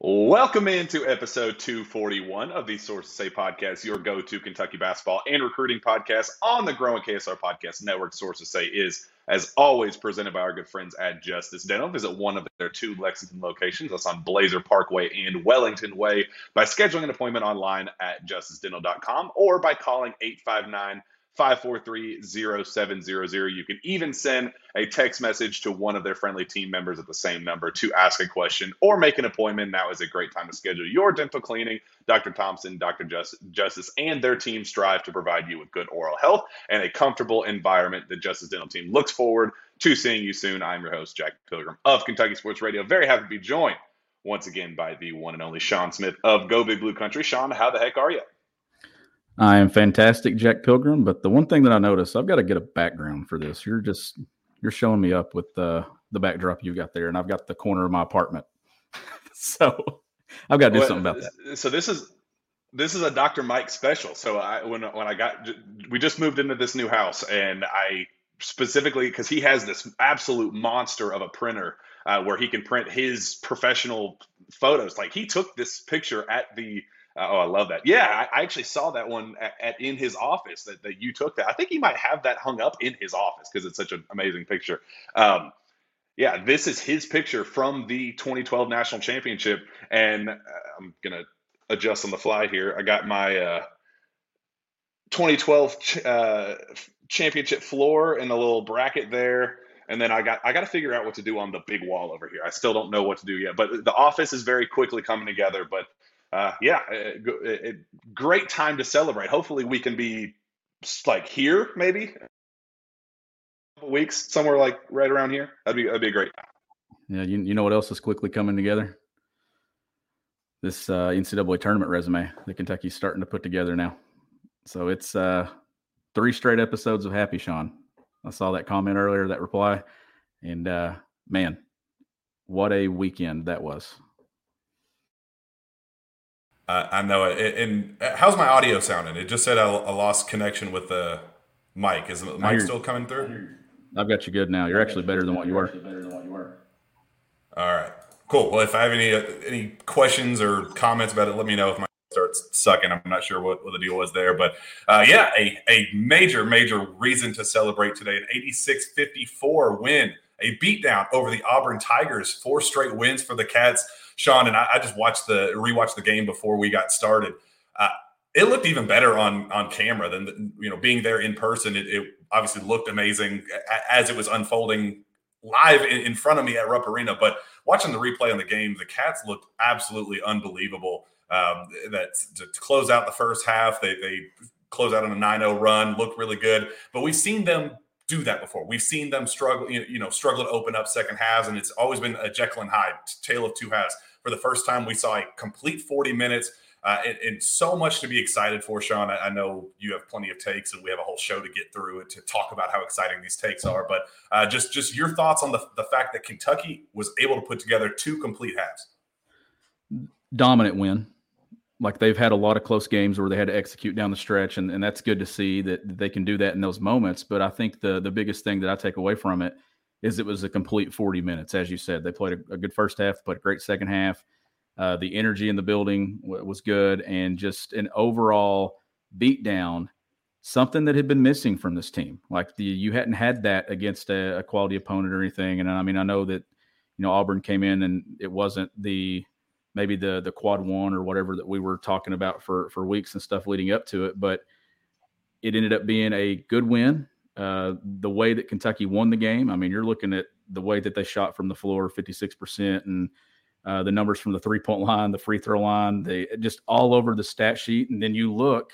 Welcome into episode 241 of the Sources Say podcast, your go to Kentucky basketball and recruiting podcast on the growing KSR Podcast Network. Sources Say is, as always, presented by our good friends at Justice Dental. Visit one of their two Lexington locations. That's on Blazer Parkway and Wellington Way by scheduling an appointment online at justicedental.com or by calling 859 543-0700. You can even send a text message to one of their friendly team members at the same number to ask a question or make an appointment. Now is a great time to schedule your dental cleaning. Dr. Thompson, Dr. Justice, and their team strive to provide you with good oral health and a comfortable environment. The Justice Dental team looks forward to seeing you soon. I'm your host, Jack Pilgrim of Kentucky Sports Radio. Very happy to be joined once again by the one and only Shawn Smith of Go Big Blue Country. Shawn, how the heck are you? I am fantastic, Jack Pilgrim. But the one thing that I noticed, I've got to get a background for this. You're just you're showing me up with the the backdrop you've got there, and I've got the corner of my apartment. so I've got to do well, something about that. So this is this is a Dr. Mike special. So I when when I got we just moved into this new house, and I specifically because he has this absolute monster of a printer uh, where he can print his professional photos. Like he took this picture at the oh, I love that. Yeah, I, I actually saw that one at, at, in his office that, that you took that. I think he might have that hung up in his office because it's such an amazing picture. Um, yeah, this is his picture from the 2012 national championship, and uh, I'm gonna adjust on the fly here. I got my uh, 2012 ch- uh, championship floor and a little bracket there and then I got I got to figure out what to do on the big wall over here. I still don't know what to do yet, but the office is very quickly coming together. But uh, yeah, it, it, great time to celebrate. Hopefully, we can be like here, maybe weeks, somewhere like right around here. That'd be that'd be great. Yeah, you, you know what else is quickly coming together? This uh, NCAA tournament resume that Kentucky's starting to put together now. So it's uh, three straight episodes of Happy Shawn. I saw that comment earlier, that reply, and uh, man, what a weekend that was. Uh, I know it. And uh, how's my audio sounding? It just said I, I lost connection with the mic. Is the mic still coming through? I've got you good now. You're actually better than what you were. All right, cool. Well, if I have any uh, any questions or comments about it, let me know. If my starts sucking, I'm not sure what, what the deal was there, but uh, yeah, a a major major reason to celebrate today. An 86-54 win, a beatdown over the Auburn Tigers. Four straight wins for the Cats. Sean and I, I just watched the rewatched the game before we got started. Uh, it looked even better on on camera than you know being there in person. It, it obviously looked amazing as it was unfolding live in, in, front of me at Rupp Arena. But watching the replay on the game, the Cats looked absolutely unbelievable. Um, that to, to, close out the first half, they they close out on a 9-0 run, looked really good. But we've seen them do that before. We've seen them struggle, you know, struggle to open up second halves, and it's always been a Jekyll and Hyde tale of two halves for the first time. We saw a complete 40 minutes. Uh, and, and, so much to be excited for, Shawn. I, I, know you have plenty of takes, and we have a whole show to get through it to talk about how exciting these takes are. But uh, just just your thoughts on the the fact that Kentucky was able to put together two complete halves. Dominant win. Like they've had a lot of close games where they had to execute down the stretch, and, and that's good to see that they can do that in those moments. But I think the the biggest thing that I take away from it is it was a complete 40 minutes. As you said, they played a, a good first half, played a great second half. Uh, the energy in the building w- was good, and just an overall beatdown, something that had been missing from this team. Like the you hadn't had that against a, a quality opponent or anything. And I mean, I know that you know Auburn came in and it wasn't the maybe the the quad one or whatever that we were talking about for for weeks and stuff leading up to it, but it ended up being a good win uh, the way that Kentucky won the game. I mean, you're looking at the way that they shot from the floor, 56%, and uh, the numbers from the three point line, the free throw line, they just all over the stat sheet. And then you look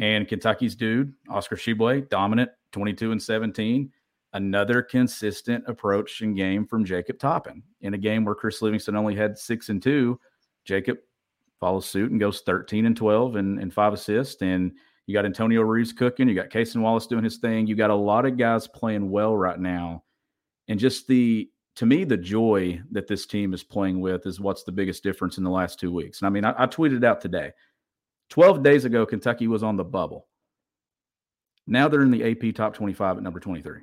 And Kentucky's dude, Oscar Tshiebwe, dominant, 22 and 17. Another consistent approach and game from Jacob Toppin in a game where Chris Livingston only had six and two. Jacob follows suit and goes 13 and 12 and, and five assists. And you got Antonio Reeves cooking. You got Cason Wallace doing his thing. You got a lot of guys playing well right now. And just the, to me, the joy that this team is playing with is what's the biggest difference in the last two weeks. And I mean, I, I tweeted out today 12 days ago, Kentucky was on the bubble. Now they're in the AP top 25 at number 23.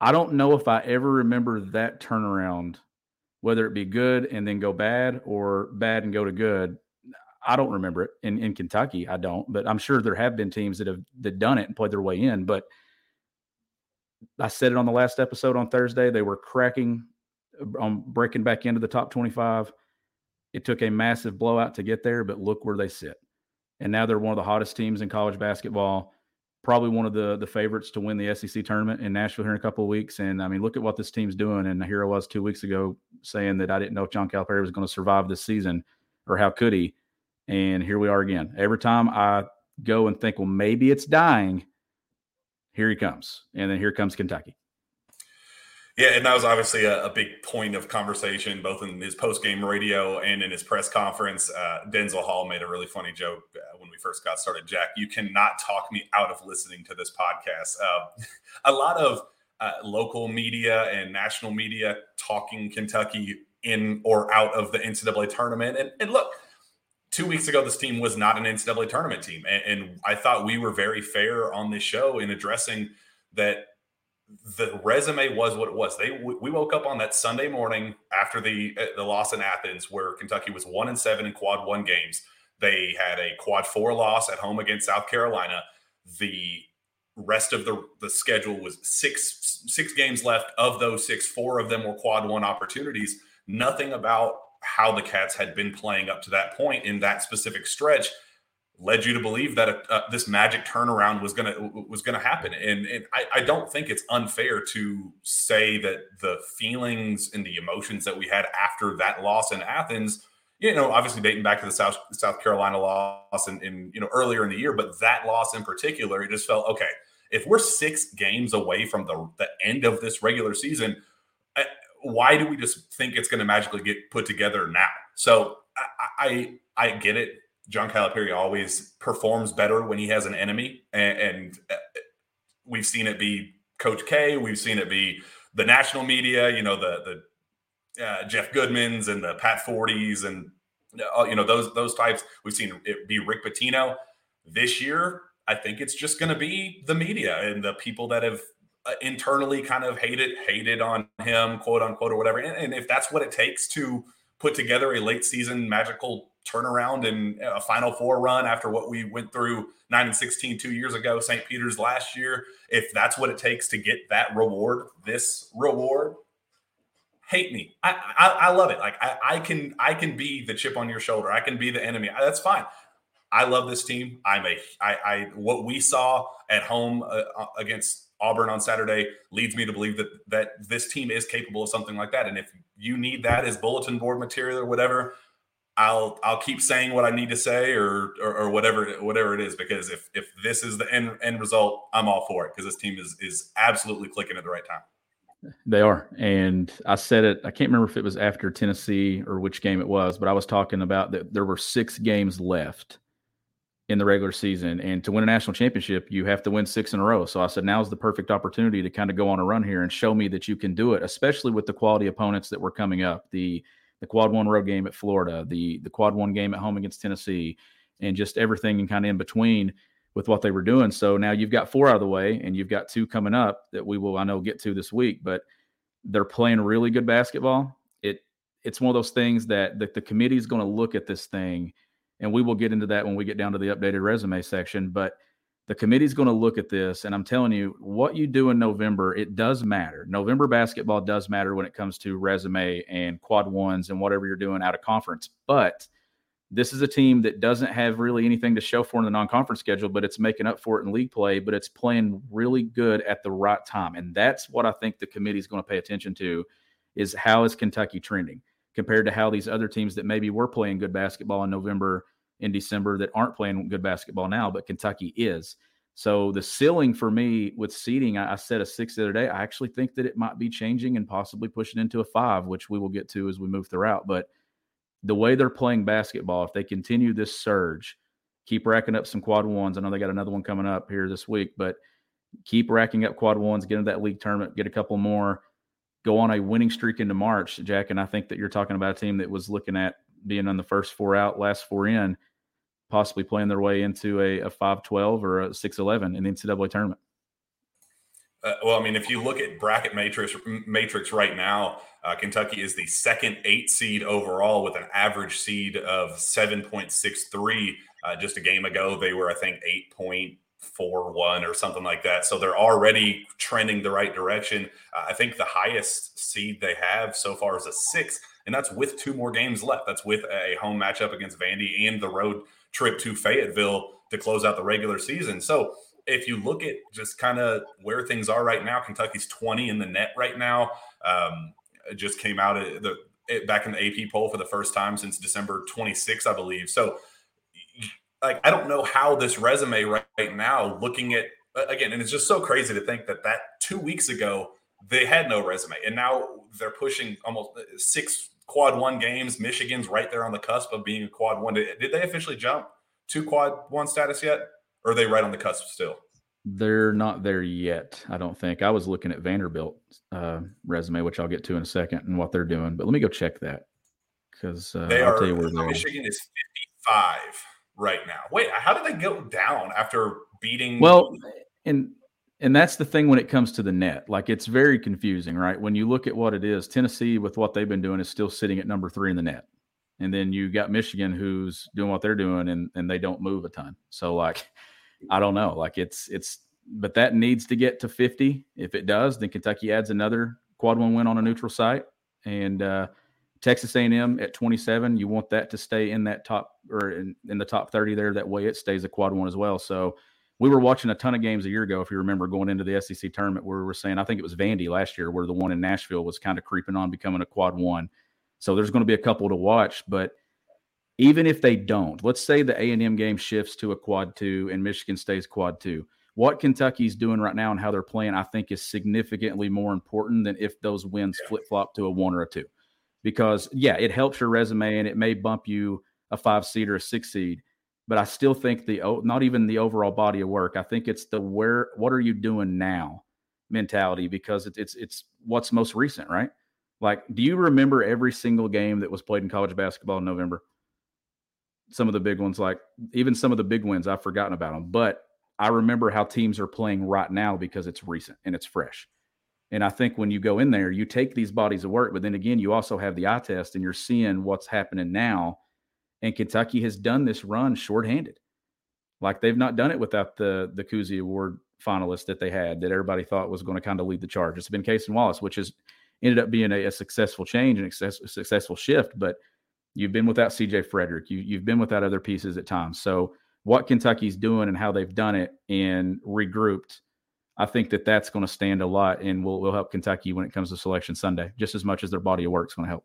I don't know if I ever remember that turnaround, whether it be good and then go bad or bad and go to good. I don't remember it in, in Kentucky. I don't, but I'm sure there have been teams that have that done it and played their way in. But I said it on the last episode on Thursday. They were cracking on um, breaking back into the top 25. It took a massive blowout to get there, but look where they sit and now they're one of the hottest teams in college basketball. Probably one of the the favorites to win the SEC tournament in Nashville here in a couple of weeks. And I mean, look at what this team's doing. And here I was two weeks ago saying that I didn't know if John Calipari was going to survive this season, or how could he? And here we are again. Every time I go and think, well, maybe it's dying, here he comes, and then here comes Kentucky. Yeah, and that was obviously a, a, big point of conversation, both in his post game radio and in his press conference. Uh, Denzel Hall made a really funny joke uh, when we first got started. Jack, you cannot talk me out of listening to this podcast. Uh, a lot of uh, local media and national media talking Kentucky in or out of the NCAA tournament. And, and look, two weeks ago, this team was not an NCAA tournament team. And, and I thought we were very fair on this show in addressing that the resume was what it was. They we woke up on that Sunday morning after the uh, the loss in Athens, where Kentucky was one and seven in quad one games. They had a quad four loss at home against South Carolina. The rest of the the schedule was six six games left. Of those six, four of them were quad one opportunities. Nothing about how the Cats had been playing up to that point in that specific stretch led you to believe that uh, this magic turnaround was gonna was gonna happen. And, and I, I, don't think it's unfair to say that the feelings and the emotions that we had after that loss in Athens, you know, obviously dating back to the South South Carolina loss and you know earlier in the year, but that loss in particular, it just felt okay. If we're six games away from the the end of this regular season, why do we just think it's going to magically get put together now? So I, I I get it John Calipari always performs better when he has an enemy, and, and uh, we've seen it be Coach K. We've seen it be the national media. You know the the uh, Jeff Goodmans and the Pat Fordes and uh, you know those those types. We've seen it be Rick Pitino. This year, I think it's just going to be the media and the people that have uh, internally kind of hated hated on him, quote unquote, or whatever. And, and if that's what it takes to put together a late season magical turnaround and a Final Four run after what we went through nine and 16 two years ago, St. Peter's last year. If that's what it takes to get that reward, this reward, hate me. I I, I love it. Like I, I can I can be the chip on your shoulder. I can be the enemy. That's fine. I love this team. I'm a I, I what we saw at home uh, uh against Auburn on Saturday leads me to believe that that this team is capable of something like that. And if you need that as bulletin board material or whatever, I'll I'll keep saying what I need to say or, or, or whatever whatever it is because if if this is the end end result, I'm all for it because this team is is absolutely clicking at the right time. They are, and I said it. I can't remember if it was after Tennessee or which game it was, but I was talking about that there were six games left in the regular season, and to win a national championship, you have to win six in a row. So I said now's the perfect opportunity to kind of go on a run here and show me that you can do it, especially with the quality opponents that were coming up. The the quad one road game at Florida, the the quad one game at home against Tennessee, and just everything and kind of in between with what they were doing. So now you've got four out of the way, and you've got two coming up that we will I know get to this week. But they're playing really good basketball. It it's one of those things that the, the committee is going to look at this thing, and we will get into that when we get down to the updated resume section. But the committee's going to look at this and i'm telling you what you do in november it does matter november basketball does matter when it comes to resume and quad ones and whatever you're doing out of conference but this is a team that doesn't have really anything to show for in the non-conference schedule but it's making up for it in league play but it's playing really good at the right time and that's what i think the committee is going to pay attention to is how is kentucky trending compared to how these other teams that maybe were playing good basketball in november in December that aren't playing good basketball now, but Kentucky is. So the ceiling for me with seeding, I, I said a six the other day. I actually think that it might be changing and possibly pushing into a five, which we will get to as we move throughout. But the way they're playing basketball, if they continue this surge, keep racking up some quad ones. I know they got another one coming up here this week, but keep racking up quad ones, get into that league tournament, get a couple more, go on a winning streak into March, Jack. And I think that you're talking about a team that was looking at being on the first four out, last four in, possibly playing their way into a, a 5-12 or a 6-11 in the NCAA tournament. Uh, well, I mean, if you look at bracket matrix matrix right now, uh, Kentucky is the second eight seed overall with an average seed of seven point six three. Uh, just a game ago, they were I think eight point four one or something like that. So they're already trending the right direction. Uh, I think the highest seed they have so far is a six, and that's with two more games left. That's with a home matchup against Vandy and the road trip to Fayetteville to close out the regular season. So if you look at just kind of where things are right now, Kentucky's 20 in the net right now. Um, just came out the back in the AP poll for the first time since December 26, I believe. So, like, I don't know how this resume right, right now, looking at again, and it's just so crazy to think that that two weeks ago they had no resume, and now they're pushing almost uh, six quad one games. Michigan's right there on the cusp of being a quad one. Did, did they officially jump to quad one status yet? Or are they right on the cusp still? They're not there yet, I don't think. I was looking at Vanderbilt's uh, resume, which I'll get to in a second, and what they're doing. But let me go check that because uh, they I'll are. Tell you where Michigan is fifty-five right now. Wait, how did they go down after beating? Well, and and that's the thing when it comes to the net. Like it's very confusing, right? When you look at what it is, Tennessee with what they've been doing is still sitting at number three in the net, and then you got Michigan who's doing what they're doing, and and they don't move a ton. So like I don't know. Like it's it's but that needs to get to 50. If it does, then Kentucky adds another quad one win on a neutral site. And uh, Texas A&M at 27, you want that to stay in that top or in, in the top 30 there. That way it stays a quad one as well. So we were watching a ton of games a year ago, if you remember, going into the SEC tournament where we were saying, I think it was Vandy last year, where the one in Nashville was kind of creeping on becoming a quad one. So there's going to be a couple to watch, but even if they don't, let's say the A and M game shifts to a quad two and Michigan stays quad two. What Kentucky's doing right now and how they're playing, I think, is significantly more important than if those wins yeah. flip flop to a one or a two. Because yeah, it helps your resume and it may bump you a five seed or a six seed, but I still think the not even the overall body of work. I think it's the where what are you doing now mentality because it's it's it's what's most recent, right? Like, do you remember every single game that was played in college basketball in November? some of the big ones, like even some of the big wins, I've forgotten about them. But I remember how teams are playing right now because it's recent and it's fresh. And I think when you go in there, you take these bodies of work, but then again, you also have the eye test and you're seeing what's happening now. And Kentucky has done this run shorthanded. Like they've not done it without the the Cousy Award finalist that they had that everybody thought was going to kind of lead the charge. It's been Cason Wallace, which has ended up being a, a successful change and a successful shift. But You've been without CJ Frederick. You, you've been without other pieces at times. So what Kentucky's doing and how they've done it and regrouped, I think that that's going to stand a lot and will will help Kentucky when it comes to Selection Sunday, just as much as their body of work is going to help.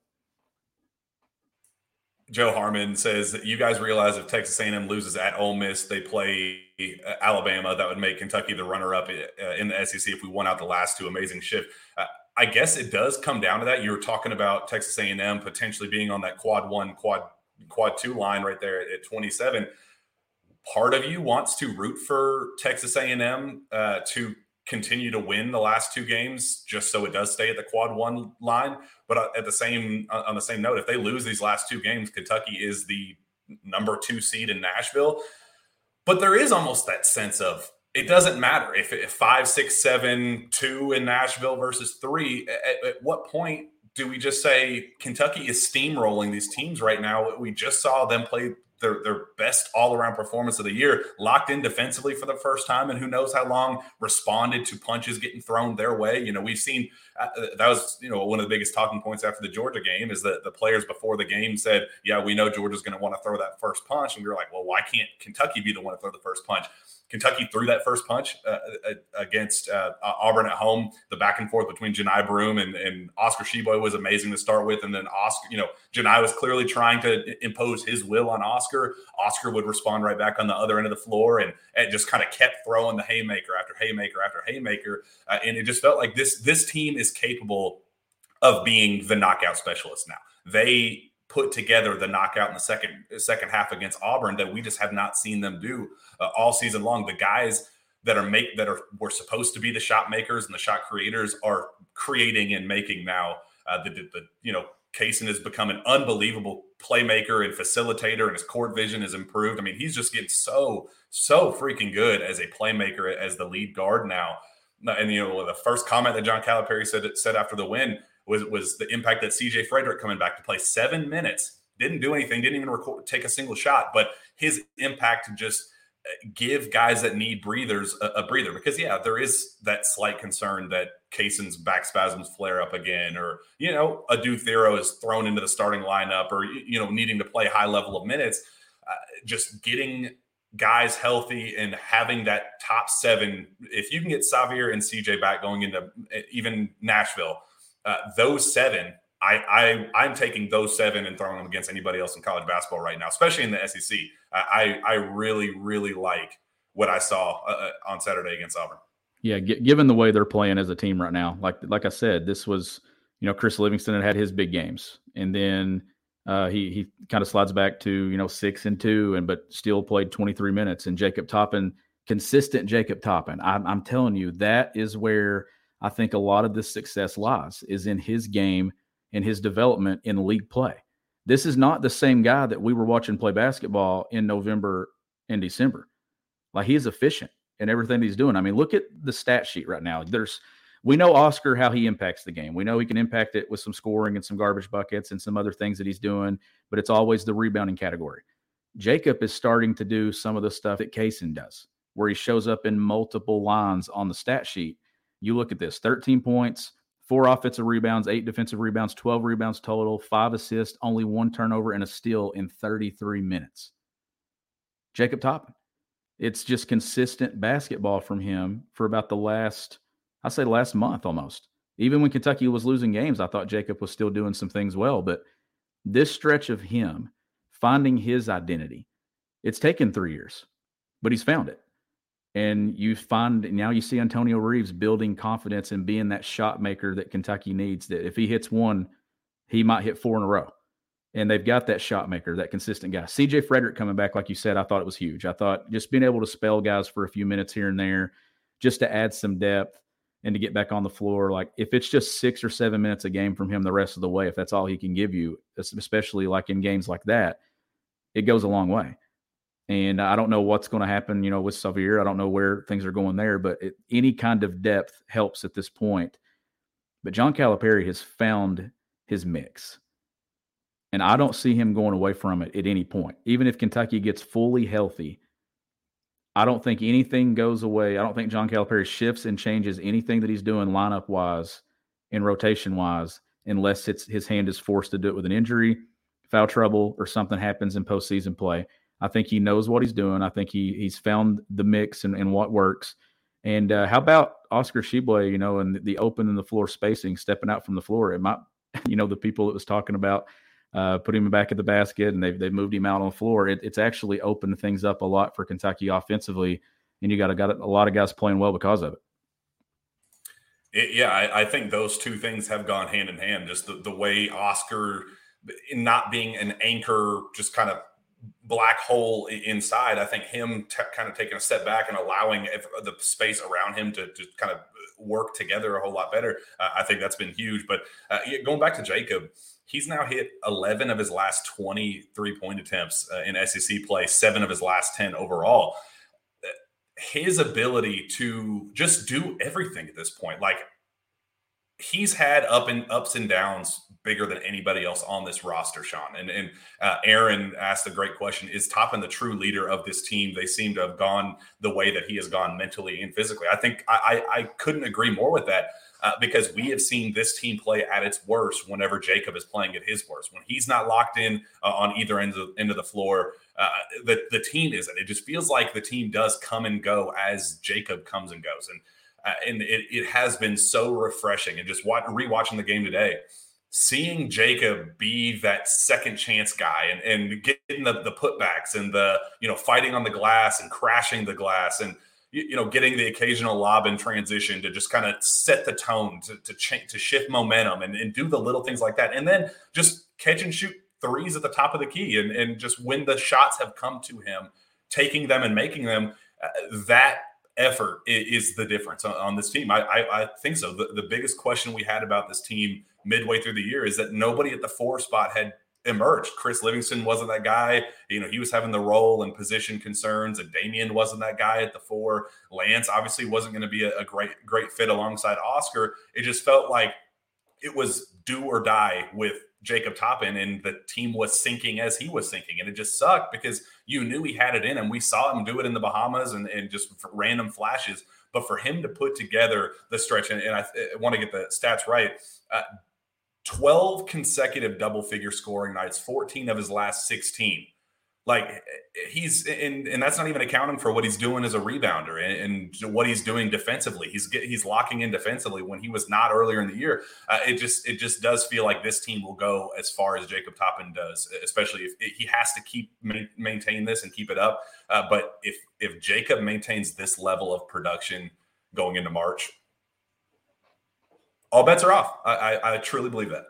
Joe Harmon says that you guys realize if Texas A&M loses at Ole Miss, they play uh, Alabama. That would make Kentucky the runner-up uh, in the SEC if we won out the last two. Amazing shift. Uh, I guess it does come down to that. You were talking about Texas A&M potentially being on that quad one, quad quad two line right there at 27. Part of you wants to root for Texas A&M uh, to continue to win the last two games, just so it does stay at the quad one line. But uh, at the same uh, on the same note, if they lose these last two games, Kentucky is the number two seed in Nashville. But there is almost that sense of it doesn't matter if, if five, six, seven, two in Nashville versus three. At, at, what point do we just say Kentucky is steamrolling these teams right now? We just saw them play their, their best all around performance of the year, locked in defensively for the first time, and who knows how long responded to punches getting thrown their way. You know, we've seen uh, that was you know one of the biggest talking points after the Georgia game is that the players before the game said, "Yeah, we know Georgia's going to want to throw that first punch," and we were like, "Well, why can't Kentucky be the one to throw the first punch?" Kentucky threw that first punch uh, uh against uh, Auburn at home. The back and forth between Johni Broome and, and Oscar Tshiebwe was amazing to start with. And then Oscar, you know, Johni was clearly trying to impose his will on Oscar. Oscar would respond right back on the other end of the floor and, and just kind of kept throwing the haymaker after haymaker after haymaker. Uh, and it just felt like this this team is capable of being the knockout specialist now. They put together the knockout in the second second half against Auburn that we just have not seen them do uh, all season long. The guys that are make that are were supposed to be the shot makers and the shot creators are creating and making now. Uh, the, the, the you know Cason has become an unbelievable playmaker and facilitator, and his court vision has improved. I mean, he's just getting so so freaking good as a playmaker as the lead guard now. And you know, the first comment that John Calipari said said after the win was was the impact that CJ Frederick coming back to play seven minutes didn't do anything, didn't even record, take a single shot, but his impact just uh, give guys that need breathers a, a, breather because yeah, there is that slight concern that Cason's back spasms flare up again, or you know, Adou Thiero is thrown into the starting lineup, or you know, needing to play high level of minutes. Uh, just getting guys healthy and having that top seven. If you can get Sahvir and CJ back going into even Nashville, uh, those seven, I, I I'm taking those seven and throwing them against anybody else in college basketball right now, especially in the SEC. I I really really like what I saw uh, uh, on Saturday against Auburn. Yeah, g- given the way they're playing as a team right now, like like I said, this was you know Chris Livingston had had his big games, and then uh, he he kind of slides back to you know six and two, and but still played 23 minutes. And Jacob Toppin, consistent Jacob Toppin. I'm, I'm telling you that is where I think a lot of this success lies is in his game and his development in league play. This is not the same guy that we were watching play basketball in November and December. Like he's efficient in everything he's doing. I mean, look at the stat sheet right now. There's we know Oscar how he impacts the game. We know he can impact it with some scoring and some garbage buckets and some other things that he's doing, but it's always the rebounding category. Jacob is starting to do some of the stuff that Cason does, where he shows up in multiple lines on the stat sheet you look at this 13 points, four offensive rebounds, eight defensive rebounds, 12 rebounds total, five assists, only one turnover, and a steal in 33 minutes. Jacob Toppin. It's just consistent basketball from him for about the last, I say last month almost. Even when Kentucky was losing games, I thought Jacob was still doing some things well. But this stretch of him finding his identity, it's taken three years, but he's found it and you find now you see Antonio Reeves building confidence and being that shot maker that Kentucky needs. That if he hits one, he might hit four in a row. And they've got that shot maker, that consistent guy. CJ Frederick coming back, like you said, I thought it was huge. I thought just being able to spell guys for a few minutes here and there, just to add some depth and to get back on the floor. Like if it's just six or seven minutes a game from him the rest of the way, if that's all he can give you, especially like in games like that, it goes a long way. And I don't know what's going to happen, you know, with Sahvir. I don't know where things are going there, but it, any kind of depth helps at this point. But John Calipari has found his mix. And I don't see him going away from it at any point. Even if Kentucky gets fully healthy, I don't think anything goes away. I don't think John Calipari shifts and changes anything that he's doing lineup wise and rotation wise, unless it's his hand is forced to do it with an injury, foul trouble, or something happens in postseason play. I think he knows what he's doing. I think he he's found the mix and, and what works. And uh, how about Oscar Tshiebwe, you know, and the open and the floor spacing, stepping out from the floor? It might, you know, the people that was talking about uh, putting him back at the basket and they've, they've moved him out on the floor. It, it's actually opened things up a lot for Kentucky offensively. And you got a, got a lot of guys playing well because of it. it yeah, I, I, think those two things have gone hand in hand. Just the, the way Oscar, not being an anchor, just kind of black hole inside. I think him t- kind of taking a step back and allowing the space around him to, to kind of work together a whole lot better. Uh, I think that's been huge. But uh, going back to Jacob, he's now hit 11 of his last 23 point attempts uh, in SEC play, seven of his last 10 overall. His ability to just do everything at this point, like he's had up and ups and downs bigger than anybody else on this roster, Shawn. And and uh, Aaron asked a great question: Is Toppin the true leader of this team? They seem to have gone the way that he has gone mentally and physically. I think I I, I couldn't agree more with that. Uh, because we have seen this team play at its worst whenever Jacob is playing at his worst. When he's not locked in uh, on either end of, end of the floor, uh, the, the team isn't. It just feels like the team does come and go as Jacob comes and goes. And uh, and it, it has been so refreshing. And just watch, rewatching the game today, seeing Jacob be that second chance guy and, and getting the, the putbacks and the, you know, fighting on the glass and crashing the glass and, you, know, getting the occasional lob in transition to just kind of set the tone to, to change, to shift momentum and, and do the little things like that. And then just catch and shoot threes at the top of the key. And, and just when the shots have come to him, taking them and making them, uh, that effort is the difference on, this team. I, I, I think so. The, the biggest question we had about this team midway through the year is that nobody at the four spot had emerged. Chris Livingston wasn't that guy. You know, he was having the role and position concerns, and Daimion wasn't that guy at the four. Lance obviously wasn't going to be a, a great, great fit alongside Oscar. It just felt like it was do or die with Jacob Toppin, and the team was sinking as he was sinking. And it just sucked because you knew he had it in him. We saw him do it in the Bahamas and, and just random flashes. But for him to put together the stretch, and, and I, I, want to get the stats right uh, 12 consecutive double figure scoring nights, 14 of his last 16 like he's and and that's not even accounting for what he's doing as a rebounder and, and what he's doing defensively. He's he's locking in defensively when he was not earlier in the year. Uh, it just it just does feel like this team will go as far as Jacob Toppin does, especially if he has to keep maintain this and keep it up. Uh, but if if Jacob maintains this level of production going into March, all bets are off. I, I, I truly believe that.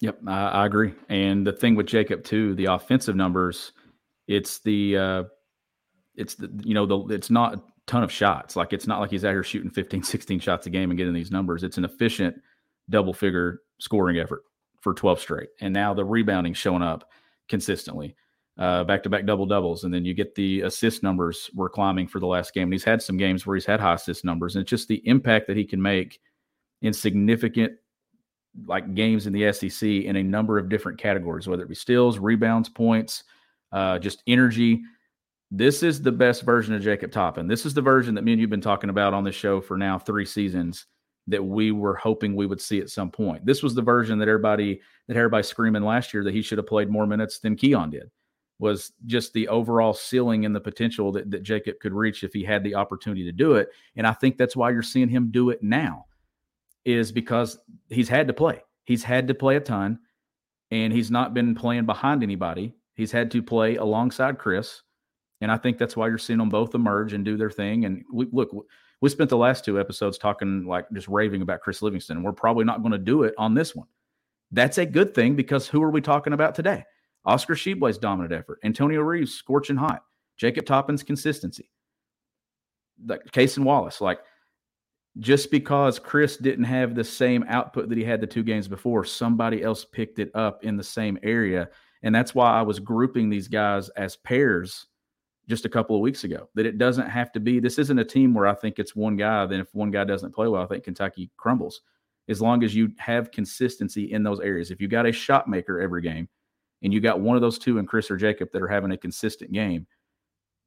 Yep, I, I agree. And the thing with Jacob too, the offensive numbers it's the uh, it's the you know the it's not a ton of shots. Like it's not like he's out here shooting 15, 16 shots a game and getting these numbers. It's an efficient double figure scoring effort for 12 straight. And now the rebounding showing up consistently. Back to back double doubles. And then you get the assist numbers were climbing for the last game. And he's had some games where he's had high assist numbers. And it's just the impact that he can make in significant like games in the SEC in a number of different categories, whether it be steals, rebounds, points, uh, just energy. This is the best version of Jacob Toppin. This is the version that me and you've been talking about on this show for now three seasons that we were hoping we would see at some point. This was the version that everybody that everybody screaming last year that he should have played more minutes than Keion did. Was just the overall ceiling and the potential that, that Jacob could reach if he had the opportunity to do it. And I think that's why you're seeing him do it now, is because he's had to play. He's had to play a ton, and he's not been playing behind anybody. He's had to play alongside Chris. And I think that's why you're seeing them both emerge and do their thing. And we look, we spent the last two episodes talking like just raving about Chris Livingston. And we're probably not going to do it on this one. That's a good thing because who are we talking about today? Oscar Tshiebwe's dominant effort, Antonio Reeves scorching hot, Jacob Toppin's consistency, like Cason Wallace. Like just because Chris didn't have the same output that he had the two games before, somebody else picked it up in the same area and that's why I was grouping these guys as pairs just a couple of weeks ago. That it doesn't have to be, this isn't a team where I think it's one guy. Then if one guy doesn't play well, I think Kentucky crumbles. As long as you have consistency in those areas. If you got a shot maker every game and you got one of those two and Chris or Jacob that are having a consistent game,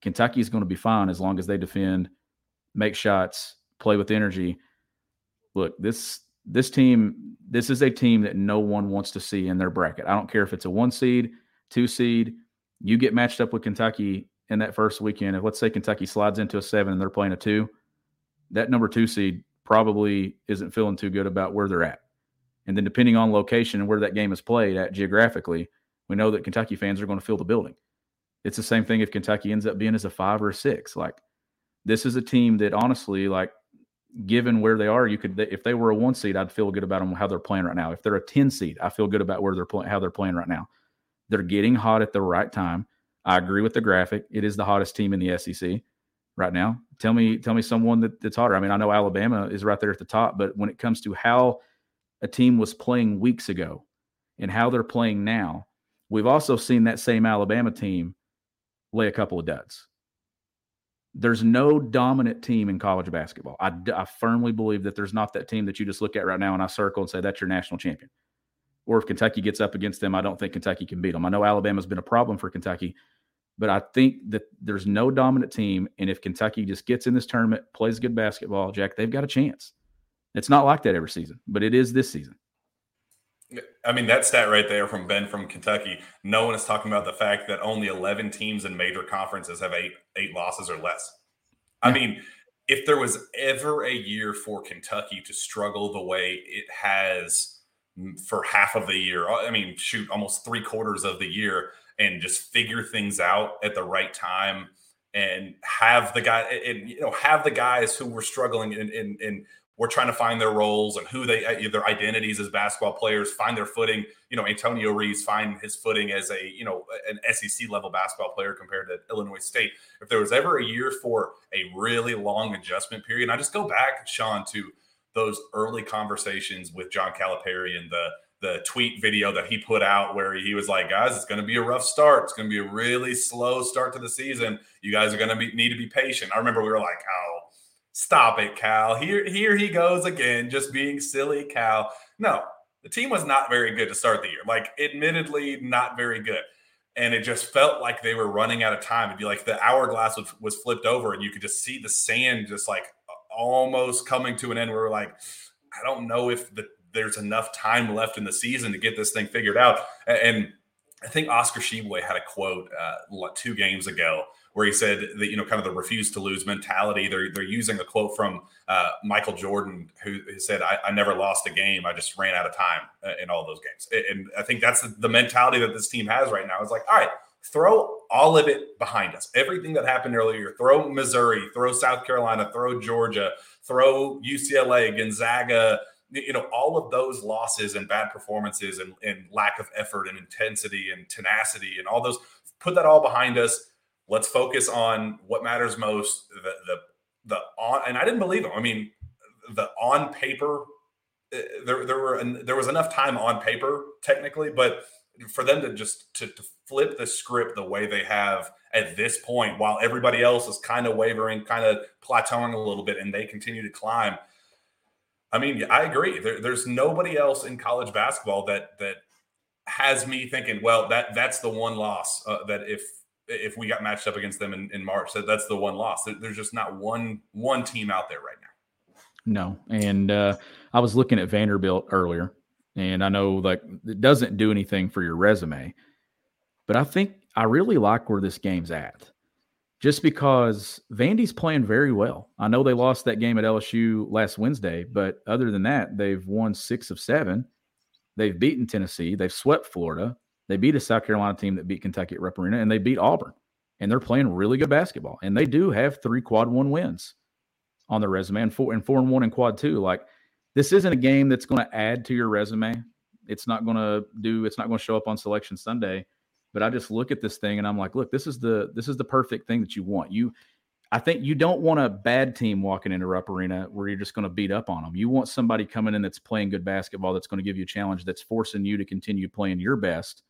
Kentucky is going to be fine as long as they defend, make shots, play with energy. Look, this this team, this is a team that no one wants to see in their bracket. I don't care if it's a one seed, two seed. You get matched up with Kentucky in that first weekend. If let's say Kentucky slides into a seven and they're playing a two, that number two seed probably isn't feeling too good about where they're at. And then depending on location and where that game is played at geographically, we know that Kentucky fans are going to fill the building. It's the same thing if Kentucky ends up being as a five or a six. Like this is a team that honestly, like given where they are, you could if they were a one seed, I'd feel good about them how they're playing right now. If they're a ten seed, I feel good about where they're playing how they're playing right now. They're getting hot at the right time. I agree with the graphic. It is the hottest team in the SEC right now. Tell me, tell me someone that, that's hotter. I mean, I know Alabama is right there at the top, but when it comes to how a team was playing weeks ago and how they're playing now, we've also seen that same Alabama team lay a couple of duds. There's no dominant team in college basketball. I, I firmly believe that there's not that team that you just look at right now and I circle and say that's your national champion. Or if Kentucky gets up against them, I don't think Kentucky can beat them. I know Alabama's been a problem for Kentucky, but I think that there's no dominant team. And if Kentucky just gets in this tournament, plays good basketball, Jack, they've got a chance. It's not like that every season, but it is this season. I mean, that stat right there from Ben from Kentucky. No one is talking about the fact that only 11 teams in major conferences have eight eight losses or less. Yeah. I mean, if there was ever a year for Kentucky to struggle the way it has mm, for half of the year, uh, I mean, shoot, almost three quarters of the year, and just figure things out at the right time and have the guy and you know have the guys who were struggling in in, in we're trying to find their roles and who they uh, their identities as basketball players find their footing you know antonio reeves find his footing as a you know an sec level basketball player compared to illinois state if there was ever a year for a really long adjustment period and i just go back shawn to those early conversations with john calipari and the the tweet video that he put out where he was like, guys, it's going to be a rough start. It's going to be a really slow start to the season. You guys are going to need to be patient. I remember we were like, oh, Stop it, Cal. Here, here he goes again, just being silly, Cal. No, the team was not very good to start the year. Like, admittedly, not very good. And it just felt like they were running out of time. It'd be like the hourglass was, was flipped over, and you could just see the sand just like almost coming to an end. Where we're like, I don't know if the, there's enough time left in the season to get this thing figured out. And I think Oscar Tshiebwe had a quote uh, two games ago where he said that you know kind of the refuse to lose mentality. They're they're using a quote from uh, Michael Jordan who, said, I, "I never lost a game. I just ran out of time uh, in all those games." And I think that's the, the mentality that this team has right now. It's like, all right, throw all of it behind us. Everything that happened earlier, throw Missouri, throw South Carolina, throw Georgia, throw UCLA, Gonzaga, you know, all of those losses and bad performances and, and lack of effort and intensity and tenacity and all those, put that all behind us let's focus on what matters most. The the the on and I didn't believe him. I mean, the on paper eh, there there were and there was enough time on paper technically, but for them to just to, to flip the script the way they have at this point, while everybody else is kind of wavering, kind of plateauing a little bit, and they continue to climb. I mean, I agree. There, there's nobody else in college basketball that that has me thinking, well, that that's the one loss uh, that if if we got matched up against them in, in March. That, that's the one loss. There's just not one one team out there right now. No, and uh, I was looking at Vanderbilt earlier, and I know like it doesn't do anything for your resume, but I think I really like where this game's at. Just because Vandy's playing very well. I know they lost that game at LSU last Wednesday, but other than that, they've won six of seven. They've beaten Tennessee. They've swept Florida. They beat a South Carolina team that beat Kentucky at Rupp Arena, and they beat Auburn. And they're playing really good basketball. And they do have three quad one wins on their resume and four and four and one in quad two. Like this isn't a game that's going to add to your resume. It's not going to do. It's not going to show up on Selection Sunday. But I just look at this thing and I'm like, look, this is the this is the perfect thing that you want. You, I think you don't want a bad team walking into Rupp Arena where you're just going to beat up on them. You want somebody coming in that's playing good basketball, that's going to give you a challenge, that's forcing you to continue playing your best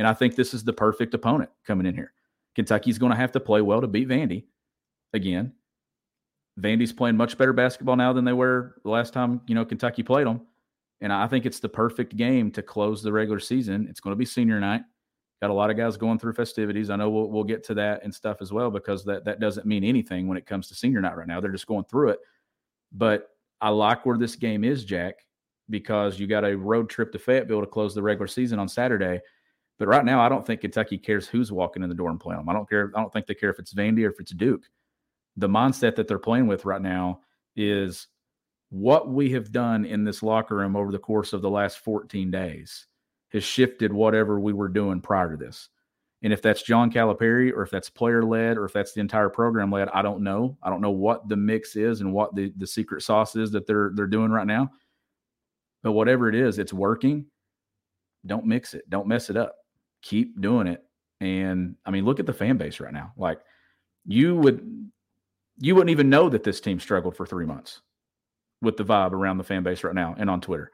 and I think this is the perfect opponent coming in here. Kentucky's going to have to play well to beat Vandy again. Vandy's playing much better basketball now than they were the last time, you know, Kentucky played them. And I think it's the perfect game to close the regular season. It's going to be senior night. Got a lot of guys going through festivities. I know we'll, we'll get to that and stuff as well because that, that doesn't mean anything when it comes to senior night right now. They're just going through it. But I like where this game is, Jack, because you got a road trip to Fayetteville to close the regular season on Saturday. But right now, I don't think Kentucky cares who's walking in the door and playing them. I don't care. I don't think they care if it's Vandy or if it's Duke. The mindset that they're playing with right now is what we have done in this locker room over the course of the last 14 days has shifted whatever we were doing prior to this. And if that's John Calipari or if that's player led or if that's the entire program led, I don't know. I don't know what the mix is and what the, the secret sauce is that they're they're doing right now. But whatever it is, it's working. Don't mix it. Don't mess it up keep doing it. And I mean, look at the fan base right now. Like you would you wouldn't even know that this team struggled for three months with the vibe around the fan base right now and on Twitter.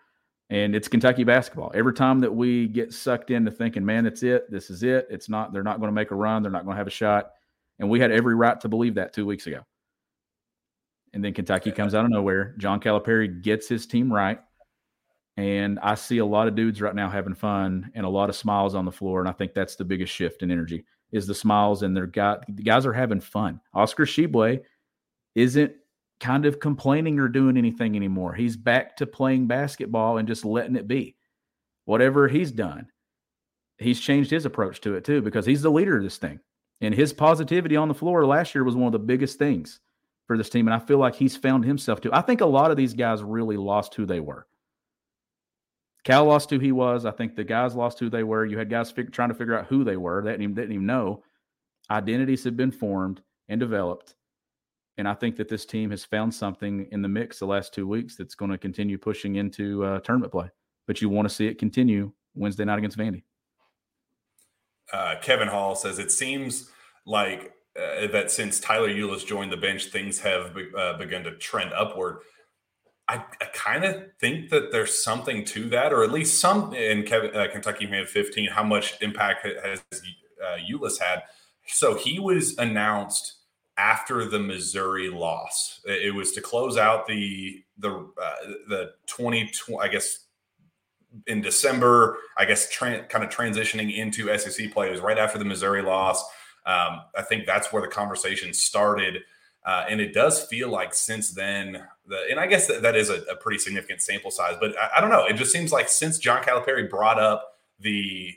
And it's Kentucky basketball. Every time that we get sucked into thinking, man, that's it, this is it. It's not, they're not going to make a run, they're not going to have a shot. And we had every right to believe that two weeks ago. And then Kentucky comes out of nowhere. John Calipari gets his team right. And I see a lot of dudes right now having fun and a lot of smiles on the floor. And I think that's the biggest shift in energy is the smiles and their got the guys are having fun. Oscar Tshiebwe isn't kind of complaining or doing anything anymore. He's back to playing basketball and just letting it be. Whatever he's done, he's changed his approach to it too because he's the leader of this thing. And his positivity on the floor last year was one of the biggest things for this team. And I feel like he's found himself too. I think a lot of these guys really lost who they were. Cal lost who he was. I think the guys lost who they were. You had guys fig- trying to figure out who they were. They didn't even, didn't even know. Identities have been formed and developed. And I think that this team has found something in the mix the last two weeks that's going to continue pushing into uh, tournament play. But you want to see it continue Wednesday night against Vandy. Uh, Kevin Hall says it seems like uh, that since Tyler Ulis joined the bench, things have be- uh, begun to trend upward. I, I kind of think that there's something to that, or at least some. In Kevin, uh, Kentucky made 15. How much impact has uh, had? So he was announced after the Missouri loss. It was to close out the the uh, the 2020, I guess in December. I guess tra- kind of transitioning into SEC play. It was right after the Missouri loss. Um, I think that's where the conversation started. Uh, and it does feel like since then, the, and I guess that, that is a, a pretty significant sample size, but I, I, don't know. It just seems like since John Calipari brought up the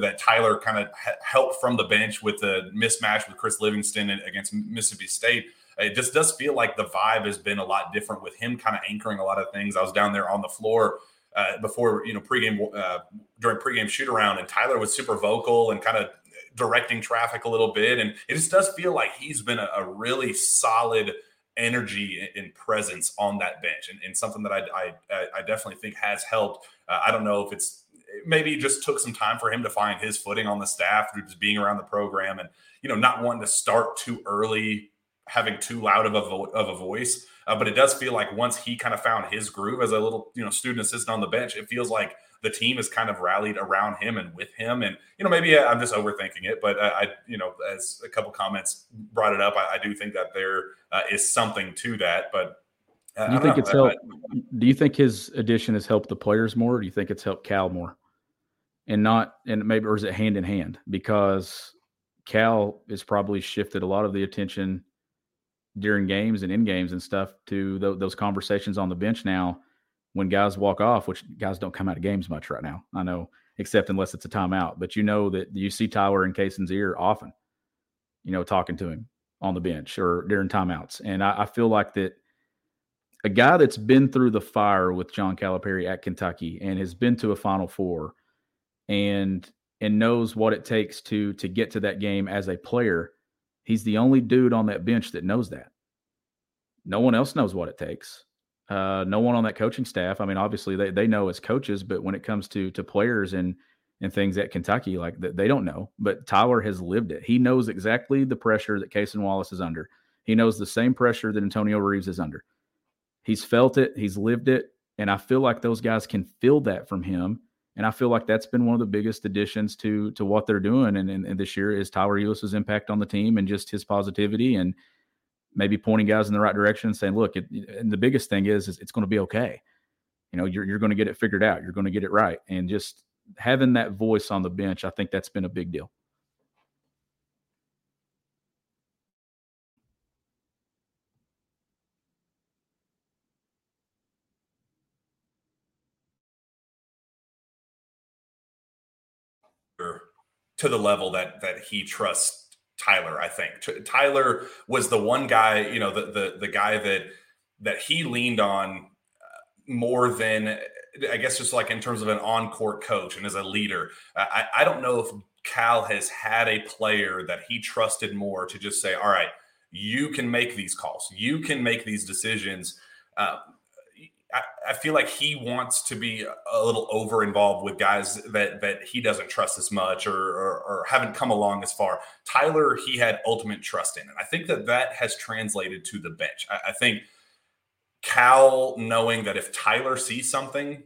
that Tyler kind of helped from the bench with the mismatch with Chris Livingston against Mississippi State, it just does feel like the vibe has been a lot different with him kind of anchoring a lot of things. I was down there on the floor uh, before, you know, pregame uh, during pregame shoot around, and Tyler was super vocal and kind of directing traffic a little bit. And it just does feel like he's been a, a really solid energy and presence on that bench, and, and something that I, I, I definitely think has helped. Uh, I don't know if it's maybe just took some time for him to find his footing on the staff through just being around the program and you know not wanting to start too early, having too loud of a vo- of a voice. Uh, but it does feel like once he kind of found his groove as a little you know student assistant on the bench, it feels like the team has kind of rallied around him and with him. And you know, maybe I'm just overthinking it, but I, I you know, as a couple comments brought it up, I, I do think that there uh, is something to that. But uh, do you think know. it's helped? do you think his addition has helped the players more? Or do you think it's helped Cal more? And not, and maybe, or is it hand in hand? Because Cal has probably shifted a lot of the attention during games and in games and stuff to th- those conversations on the bench now when guys walk off, which guys don't come out of games much right now. I know, except unless it's a timeout. But you know that you see Tyler in Cason's ear often, you know, talking to him on the bench or during timeouts. And I, I feel like that a guy that's been through the fire with John Calipari at Kentucky and has been to a Final Four and and knows what it takes to to get to that game as a player. He's the only dude on that bench that knows that. No one else knows what it takes. Uh, no one on that coaching staff. I mean, obviously they, they know as coaches, but when it comes to to players and and things at Kentucky, like they don't know. But Tyler has lived it. He knows exactly the pressure that Cason Wallace is under. He knows the same pressure that Antonio Reeves is under. He's felt it. He's lived it, and I feel like those guys can feel that from him. And I feel like that's been one of the biggest additions to to what they're doing. And, and, and this year is Tyler Ulis's impact on the team and just his positivity and maybe pointing guys in the right direction and saying, look, it, and the biggest thing is, is it's going to be okay. You know, you're, you're going to get it figured out. You're going to get it right. And just having that voice on the bench, I think that's been a big deal. to the level that that he trusts Tyler. I think Tyler was the one guy, you know, the the the guy that that he leaned on uh, more than I guess just like in terms of an on court coach and as a leader. I, I don't know if Cal has had a player that he trusted more to just say, all right, you can make these calls, you can make these decisions. Uh, I, I, feel like he wants to be a little over involved with guys that that he doesn't trust as much or, or, or haven't come along as far. Tyler, he had ultimate trust in, and I think that that has translated to the bench. I, I think Cal knowing that if Tyler sees something,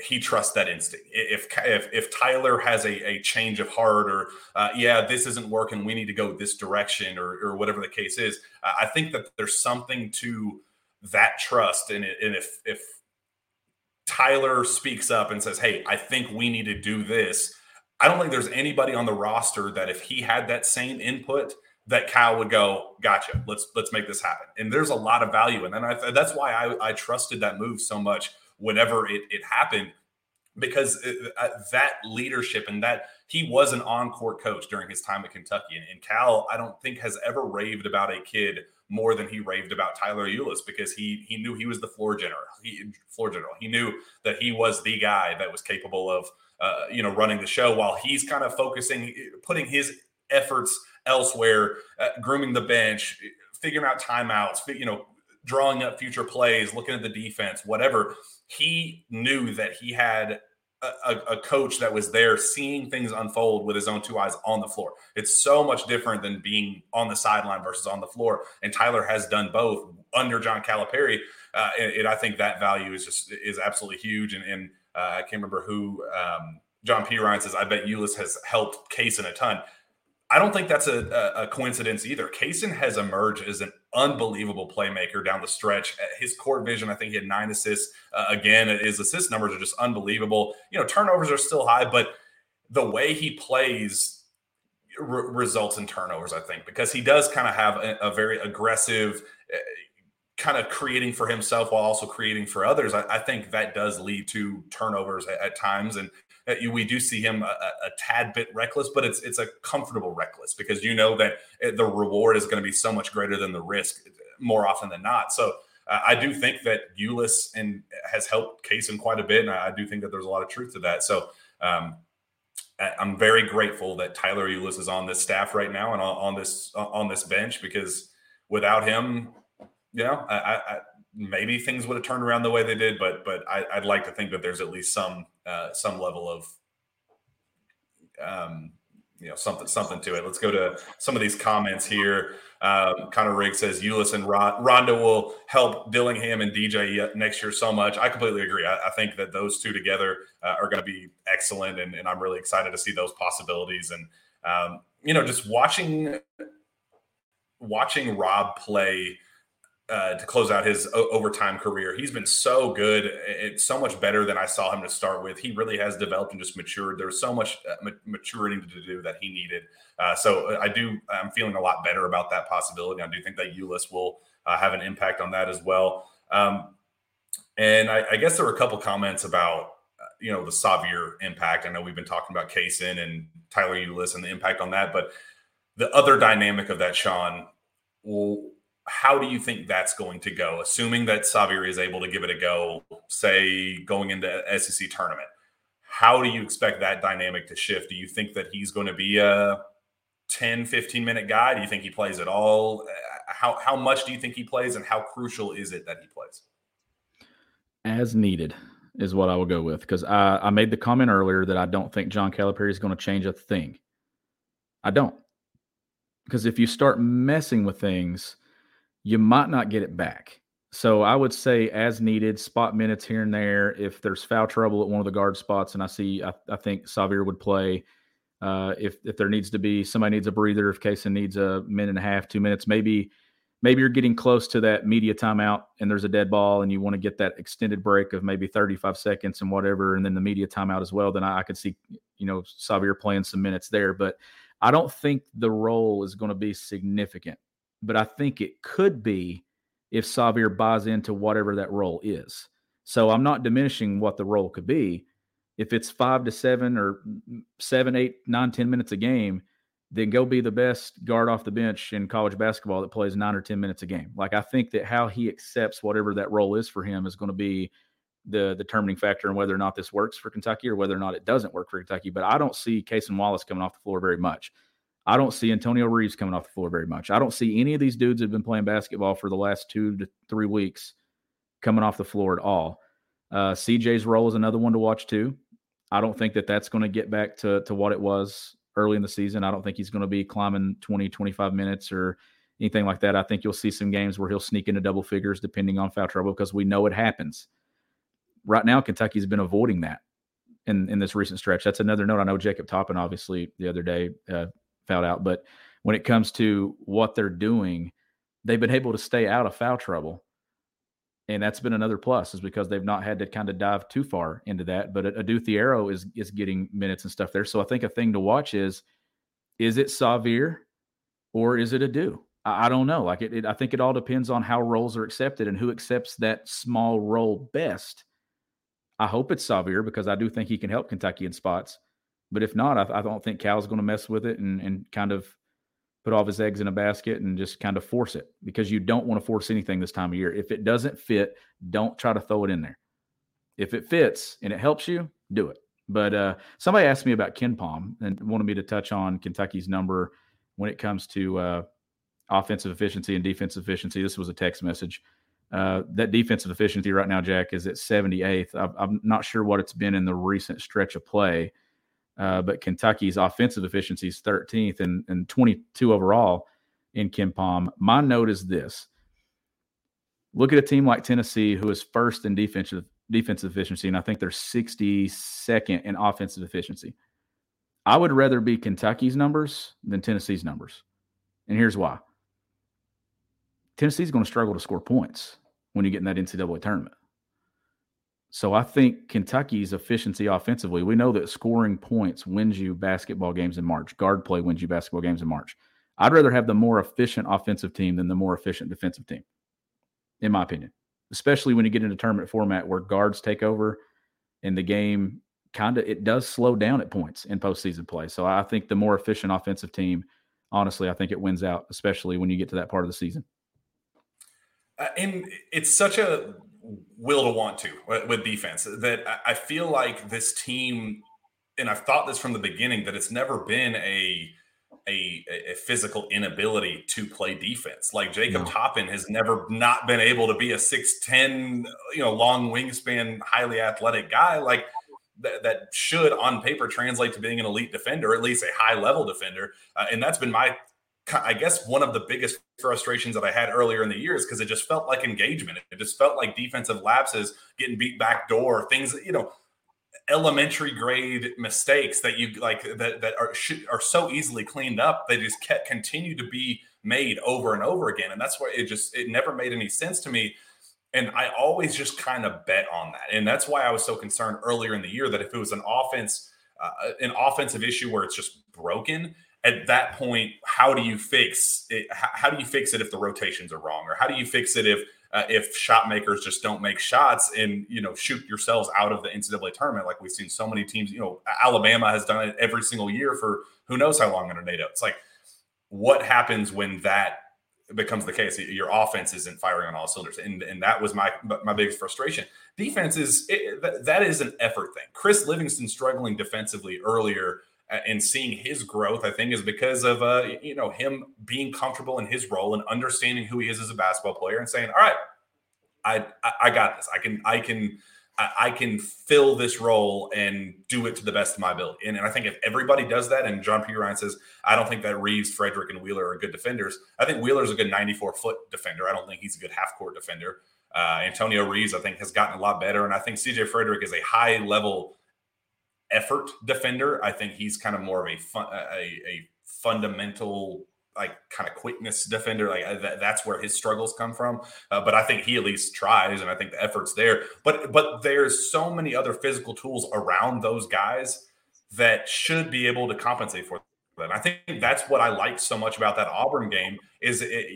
he trusts that instinct. If if, if Tyler has a, a change of heart or uh, yeah, this isn't working, we need to go this direction or or whatever the case is, I think that there's something to that trust. And, and if if Tyler speaks up and says, "Hey, I think we need to do this," I don't think there's anybody on the roster that if he had that same input that Cal would go, "Gotcha, let's let's make this happen." And there's a lot of value in that. And I, that's why I, I trusted that move so much whenever it, it happened because it, uh, that leadership and that he was an on-court coach during his time at Kentucky and, and, Cal I don't think has ever raved about a kid more than he raved about Tyler Ulis because he he knew he was the floor general he floor general. He knew that he was the guy that was capable of uh, you know running the show while he's kind of focusing putting his efforts elsewhere uh, grooming the bench figuring out timeouts you know drawing up future plays looking at the defense whatever he knew that he had a, a, coach that was there seeing things unfold with his own two eyes on the floor. It's so much different than being on the sideline versus on the floor. And Tyler has done both under John Calipari. Uh, and, and, I think that value is just is absolutely huge. And, and uh, I can't remember who um, John P. Ryan says. I bet Ulis has helped Cason a ton. I don't think that's a, a, coincidence either. Cason has emerged as an unbelievable playmaker down the stretch. Uh, his court vision, I think he had nine assists. Uh, again, his assist numbers are just unbelievable. You know, turnovers are still high, but the way he plays results in turnovers, I think, because he does kind of have a, a, very aggressive, uh, kind of creating for himself while also creating for others. I, I think that does lead to turnovers at, at times. And we do see him a, a, tad bit reckless, but it's it's a comfortable reckless because you know that eh, the reward is going to be so much greater than the risk more often than not. So uh, I do think that Ulis and has helped Cason quite a bit, and I, I, do think that there's a lot of truth to that. So um, I'm very grateful that Tyler Ulis is on this staff right now and on, on this on this bench because without him, you know, I, I maybe things would have turned around the way they did, but but I, would like to think that there's at least some uh, some level of um, you know something something to it. Let's go to some of these comments here. Um, Connor Riggs says Ulis and Rondo will help Dillingham and DJ next year so much. I completely agree. I, I think that those two together uh, are going to be excellent, and, and, I'm really excited to see those possibilities. And um, you know, just watching watching Rob play uh, to close out his o- overtime career. He's been so good. It's so much better than I saw him to start with. He really has developed and just matured. There's so much uh, ma- maturity to do that he needed. Uh, so uh, I do. I'm feeling a lot better about that possibility. I do think that Ulis will uh, have an impact on that as well. Um, and I, I, guess there were a couple comments about you know the Sahvir impact. I know we've been talking about Cason and Tyler Ulis and the impact on that, but the other dynamic of that, Shawn, how do you think that's going to go? Assuming that Sahvir is able to give it a go, say going into SEC tournament, how do you expect that dynamic to shift? Do you think that he's going to be a 10, 15 minute guy? Do you think he plays at all? How, how much do you think he plays and how crucial is it that he plays? As needed is what I will go with because I, I made the comment earlier that I don't think John Calipari is going to change a thing. I don't. Because if you start messing with things, you might not get it back. So I would say as needed, spot minutes here and there. If there's foul trouble at one of the guard spots, and I see, I, I think Sahvir would play. Uh, if if there needs to be somebody needs a breather, if Cason needs a minute and a half, two minutes, maybe maybe you're getting close to that media timeout and there's a dead ball and you want to get that extended break of maybe 35 seconds and whatever, and then the media timeout as well. Then I, I could see you know Sahvir playing some minutes there, but I don't think the role is going to be significant but I think it could be if Sahvir buys into whatever that role is. So I'm not diminishing what the role could be. If it's five to seven or seven, eight, nine, ten minutes a game, then go be the best guard off the bench in college basketball that plays nine or 10 minutes a game. Like I think that how he accepts whatever that role is for him is going to be the determining factor in whether or not this works for Kentucky or whether or not it doesn't work for Kentucky. But I don't see Cason Wallace coming off the floor very much. I don't see Antonio Reeves coming off the floor very much. I don't see any of these dudes that have been playing basketball for the last two to three weeks coming off the floor at all. Uh, CJ's role is another one to watch too. I don't think that that's going to get back to, to what it was early in the season. I don't think he's going to be climbing 20, 25 minutes or anything like that. I think you'll see some games where he'll sneak into double figures depending on foul trouble because we know it happens. right now, Kentucky's been avoiding that in in this recent stretch. That's another note. I know Jacob Toppin obviously the other day uh, fouled out, but when it comes to what they're doing, they've been able to stay out of foul trouble. And that's been another plus, is because they've not had to kind of dive too far into that. But Adou Thiero is is getting minutes and stuff there. So I think a thing to watch is is it Sahvir or is it Adou? I, I don't know. Like it, it, I think it all depends on how roles are accepted and who accepts that small role best. I hope it's Sahvir because I do think he can help Kentucky in spots. But if not, I, I don't think Cal's going to mess with it and, and kind of put all his eggs in a basket and just kind of force it because you don't want to force anything this time of year. If it doesn't fit, don't try to throw it in there. If it fits and it helps you, do it. But uh, somebody asked me about KenPom and wanted me to touch on Kentucky's number when it comes to uh, offensive efficiency and defensive efficiency. This was a text message. Uh, that defensive efficiency right now, Jack, is at 78th. I'm, I'm, not sure what it's been in the recent stretch of play, uh, but Kentucky's offensive efficiency is 13th and, and 22 overall in KenPom. My note is this look at a team like Tennessee, who is first in defensive defensive efficiency, and I think they're 62nd in offensive efficiency. I would rather be Kentucky's numbers than Tennessee's numbers. And here's why Tennessee's going to struggle to score points when you get in that NCAA tournament. So I think Kentucky's efficiency offensively, we know that scoring points wins you basketball games in March. Guard play wins you basketball games in March. I'd rather have the more efficient offensive team than the more efficient defensive team, in my opinion especially when you get into tournament format where guards take over and the game kind of it does slow down at points in postseason play. So I think the more efficient offensive team, honestly, I think it wins out, especially when you get to that part of the season. Uh, and it's such a will to want to with defense that I feel like this team, and I've thought this from the beginning, that it's never been a a, a, physical inability to play defense. Like Jacob no. Toppin has never not been able to be a 6'10, you know, long wingspan, highly athletic guy. Like that, that should on paper translate to being an elite defender, at least a high level defender. Uh, and that's been my, I guess, one of the biggest frustrations that I had earlier in the year is because it just felt like engagement. It just felt like defensive lapses, getting beat back door, things you know, elementary grade mistakes that you like that that are should, are so easily cleaned up they just kept continue to be made over and over again. And that's why it just it never made any sense to me. And I always just kind of bet on that. And that's why I was so concerned earlier in the year that if it was an offense uh, an offensive issue where it's just broken at that point how do you fix it how, do you fix it if the rotations are wrong or how do you fix it if uh, if shot makers just don't make shots and you know shoot yourselves out of the NCAA tournament, like we've seen so many teams. You know, Alabama has done it every single year for who knows how long under Nate Oats. It's like what happens when that becomes the case. Your offense isn't firing on all cylinders, and and that was my my biggest frustration. Defense is it, that is an effort thing. Chris Livingston struggling defensively earlier and seeing his growth, I think, is because of uh, you know him being comfortable in his role and understanding who he is as a basketball player and saying, "All right, I I got this. I can I can I can fill this role and do it to the best of my ability." And, and I think if everybody does that, and John P. Ryan says, "I don't think that Reeves, Frederick, and Wheeler are good defenders." I think Wheeler's a good 94 foot defender. I don't think he's a good half court defender. Uh, Antonio Reeves, I think, has gotten a lot better, and I think CJ Frederick is a high level effort defender. I think he's kind of more of a fun, a, a fundamental like kind of quickness defender. Like uh, that, that's where his struggles come from. Uh, but I think he at least tries, and I think the effort's there. But but there's so many other physical tools around those guys that should be able to compensate for them. I think that's what I liked so much about that Auburn game is it,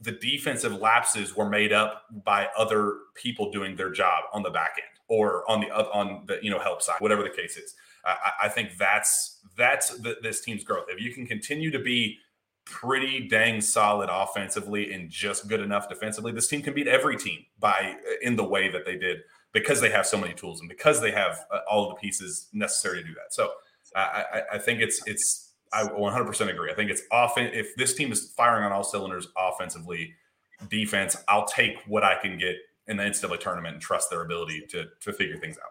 the defensive lapses were made up by other people doing their job on the back end or on the on the you know help side, whatever the case is. I, I think that's that's the, this team's growth. If you can continue to be pretty dang solid offensively and just good enough defensively, this team can beat every team by in the way that they did because they have so many tools and because they have uh, all the pieces necessary to do that. So I, I, I think it's it's I 100% agree. I think it's often if this team is firing on all cylinders offensively, defense, I'll take what I can get in the NCAA tournament and trust their ability to to figure things out.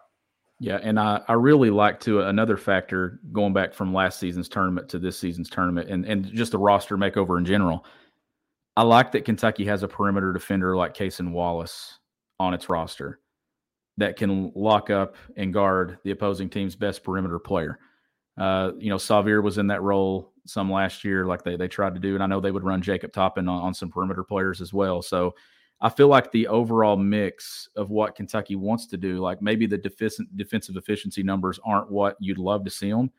Yeah, and I, I really like to another factor going back from last season's tournament to this season's tournament and, and just the roster makeover in general. I like that Kentucky has a perimeter defender like Cason Wallace on its roster. that can lock up and guard the opposing team's best perimeter player. Uh, you know, Sahvir was in that role some last year, like they they tried to do, and I know they would run Jacob Toppin on, on some perimeter players as well. So I feel like the overall mix of what Kentucky wants to do, like maybe the defensive defensive efficiency numbers aren't what you'd love to see them,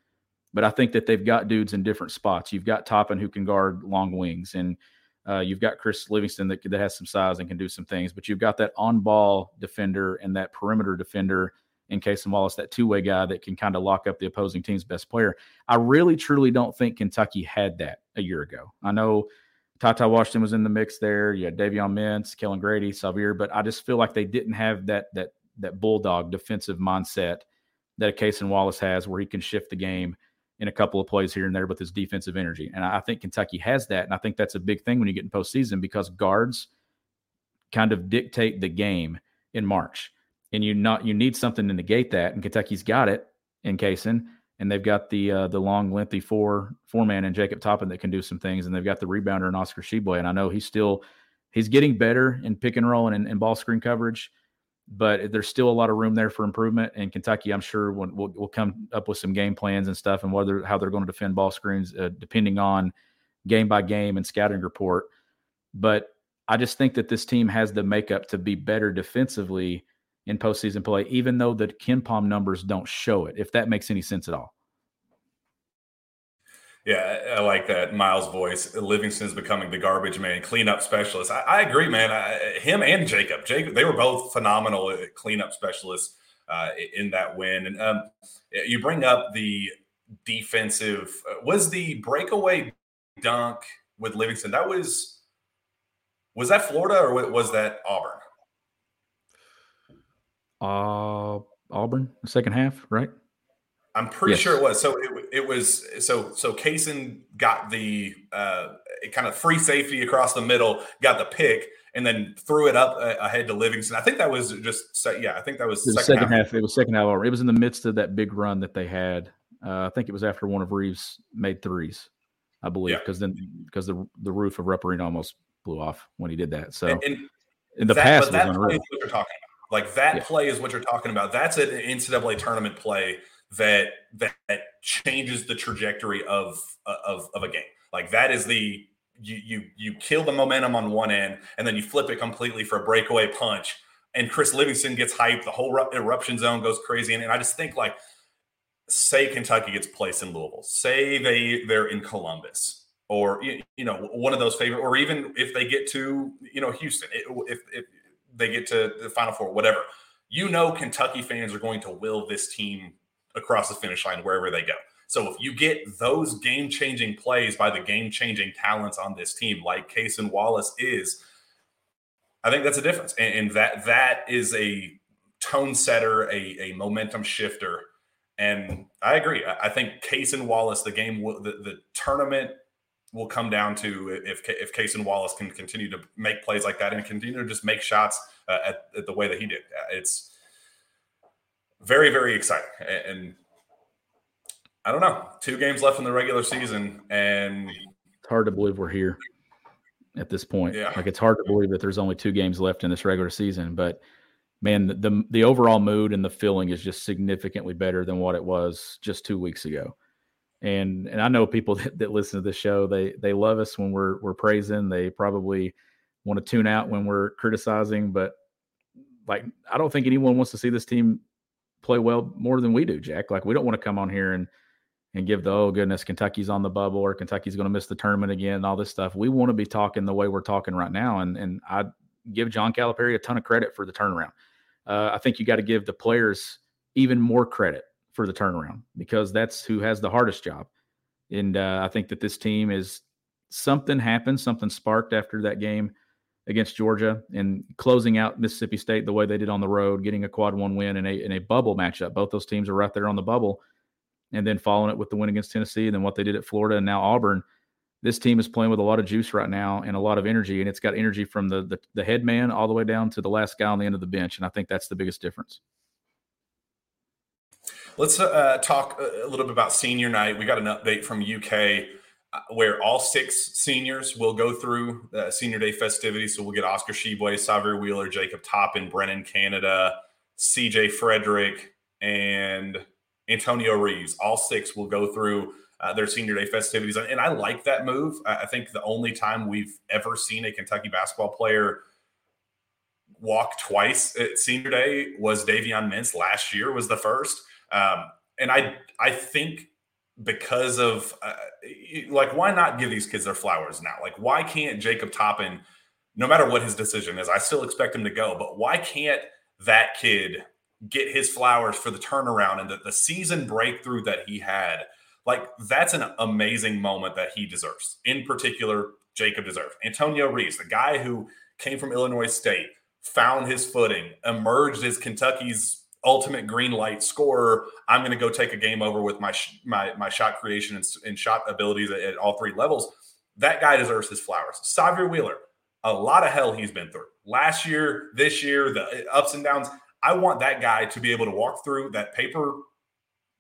but I think that they've got dudes in different spots. You've got Toppin who can guard long wings, and uh, you've got Chris Livingston that, that has some size and can do some things, but you've got that on ball defender and that perimeter defender in Cason Wallace, that two way guy that can kind of lock up the opposing team's best player. I really, truly don't think Kentucky had that a year ago. I know TyTy Washington was in the mix there. You had Davion Mintz, Kellan Grady, Sahvir, but I just feel like they didn't have that that that bulldog defensive mindset that a Cason Wallace has, where he can shift the game in a couple of plays here and there with his defensive energy. And I think Kentucky has that. And I think that's a big thing when you get in postseason because guards kind of dictate the game in March. And you not you need something to negate that. And Kentucky's got it in Cason. And they've got the uh, the long, lengthy four four man and Jacob Toppin that can do some things. And they've got the rebounder and Oscar Tshiebwe. And I know he's still he's getting better in pick and roll and, and ball screen coverage but there's still a lot of room there for improvement. And Kentucky, I'm sure, will, will, will come up with some game plans and stuff, and whether how they're going to defend ball screens, uh, depending on game by game and scouting report. But I just think that this team has the makeup to be better defensively in postseason play, even though the KenPom numbers don't show it. If that makes any sense at all. Yeah, I like that Miles' voice. Livingston's becoming the garbage man, cleanup specialist. I, I agree, man. I, him and Jacob, Jacob, they were both phenomenal cleanup specialists uh, in that win. And um, you bring up the defensive. Uh, was the breakaway dunk with Livingston? That was was that Florida or was that Auburn? Uh, Auburn, the second half, right? I'm pretty yes. sure it was. So it, it was so so Cason got the uh, kind of free safety across the middle, got the pick, and then threw it up uh, ahead to Livingston. I think that was just yeah. I think that was, second, second half. half. It was second half. It was in the midst of that big run that they had. Uh, I think it was after one of Reeves made threes, I believe, because yeah. then because the the roof of Rupp Arena almost blew off when he did that. So and, and in the that, past, was unreal. what you're talking about. Like that yeah. play is what you're talking about. That's an NCAA tournament play that that, that changes the trajectory of, of of a game. Like that is the you you you kill the momentum on one end and then you flip it completely for a breakaway punch and Chris Livingston gets hyped the whole eruption zone goes crazy and, and I just think like say Kentucky gets placed in Louisville say they they're in Columbus or you, you know one of those favorite or even if they get to you know Houston if, if they get to the final four whatever you know Kentucky fans are going to will this team across the finish line wherever they go. So if you get those game changing plays by the game changing talents on this team, like Cason Wallace is, I think that's a difference, and, and, that that is a tone setter, a, a momentum shifter. And I agree. I, I think Cason Wallace, the game, the, the tournament will come down to if if Cason Wallace can continue to make plays like that and continue to just make shots uh, at, at the way that he did. It's very, very exciting. And I don't know, two games left in the regular season, and it's hard to believe we're here at this point. Yeah. Like it's hard to believe that there's only two games left in this regular season, but man, the, the, the overall mood and the feeling is just significantly better than what it was just two weeks ago. And and I know people that, that listen to this show, they they love us when we're we're praising. They probably want to tune out when we're criticizing, but like I don't think anyone wants to see this team play well more than we do, Jack. Like we don't want to come on here and and give the oh goodness Kentucky's on the bubble or Kentucky's going to miss the tournament again and all this stuff. We want to be talking the way we're talking right now, and and I give John Calipari a ton of credit for the turnaround. Uh, I think you got to give the players even more credit for the turnaround because that's who has the hardest job. And uh, I think that this team is something happened, something sparked after that game against Georgia and closing out Mississippi State the way they did on the road, getting a quad one win in a in a bubble matchup. Both those teams are right there on the bubble, and then following it with the win against Tennessee, and then what they did at Florida and now Auburn. This team is playing with a lot of juice right now and a lot of energy, and it's got energy from the the, the head man all the way down to the last guy on the end of the bench, and I think that's the biggest difference. Let's uh, talk a little bit about senior night. We got an update from UK where all six seniors will go through the senior day festivities. So we'll get Oscar Tshiebwe, Sahvir Wheeler, Jacob Toppin, Brennan Canada, CJ Frederick, and Antonio Reeves. All six will go through uh, their senior day festivities. And I like that move. I think the only time we've ever seen a Kentucky basketball player walk twice at senior day was Davion Mintz last year was the first. Um, and I I think because of uh, like why not give these kids their flowers now? Like why can't Jacob Toppin, no matter what his decision is, I still expect him to go, but why can't that kid get his flowers for the turnaround and the, the season breakthrough that he had? Like that's an amazing moment that he deserves. In particular, Jacob deserves. Antonio Reeves, the guy who came from Illinois State, found his footing, emerged as Kentucky's ultimate green light scorer. I'm going to go take a game over with my my my shot creation and, and shot abilities at, at, all three levels. That guy deserves his flowers. Sahvir Wheeler, a lot of hell he's been through last year, this year, the uh, ups and downs. I want that guy to be able to walk through that paper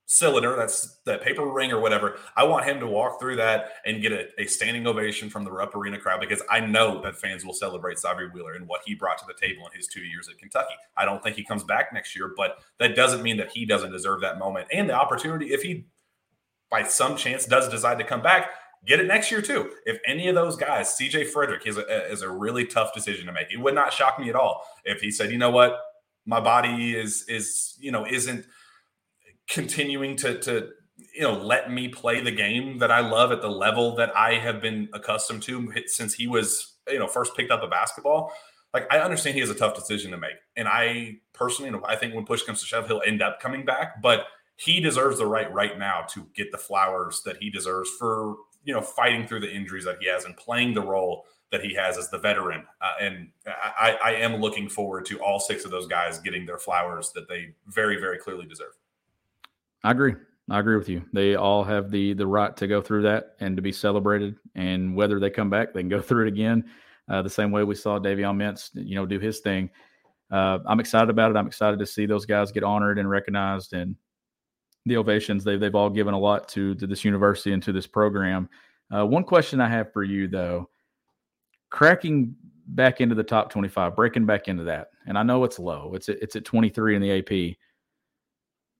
cylinder, that's that paper ring or whatever. I want him to walk through that and get a, a standing ovation from the Rupp Arena crowd because I know that fans will celebrate Sahvir Wheeler and what he brought to the table in his two years at Kentucky. I don't think he comes back next year, but that doesn't mean that he doesn't deserve that moment and the opportunity if he by some chance does decide to come back get it next year too. If any of those guys, CJ Frederick is a, is a really tough decision to make. It would not shock me at all if he said, you know what, my body is is you know isn't continuing to to you know let me play the game that I love at the level that I have been accustomed to since he was you know first picked up a basketball. Like I understand he has a tough decision to make, and I personally, you know, I think when push comes to shove, he'll end up coming back. But he deserves the right right now to get the flowers that he deserves for you know fighting through the injuries that he has and playing the role that he has as the veteran. Uh, and I, I am looking forward to all six of those guys getting their flowers that they very very clearly deserve. I agree. I agree with you. They all have the the right to go through that and to be celebrated. And whether they come back, they can go through it again. Uh, the same way we saw Davion Mintz, you know, do his thing. Uh, I'm excited about it. I'm excited to see those guys get honored and recognized, and the ovations they've they've all given a lot to to this university and to this program. Uh, one question I have for you though, cracking back into the top 25, breaking back into that, and I know it's low. It's it's at 23 in the AP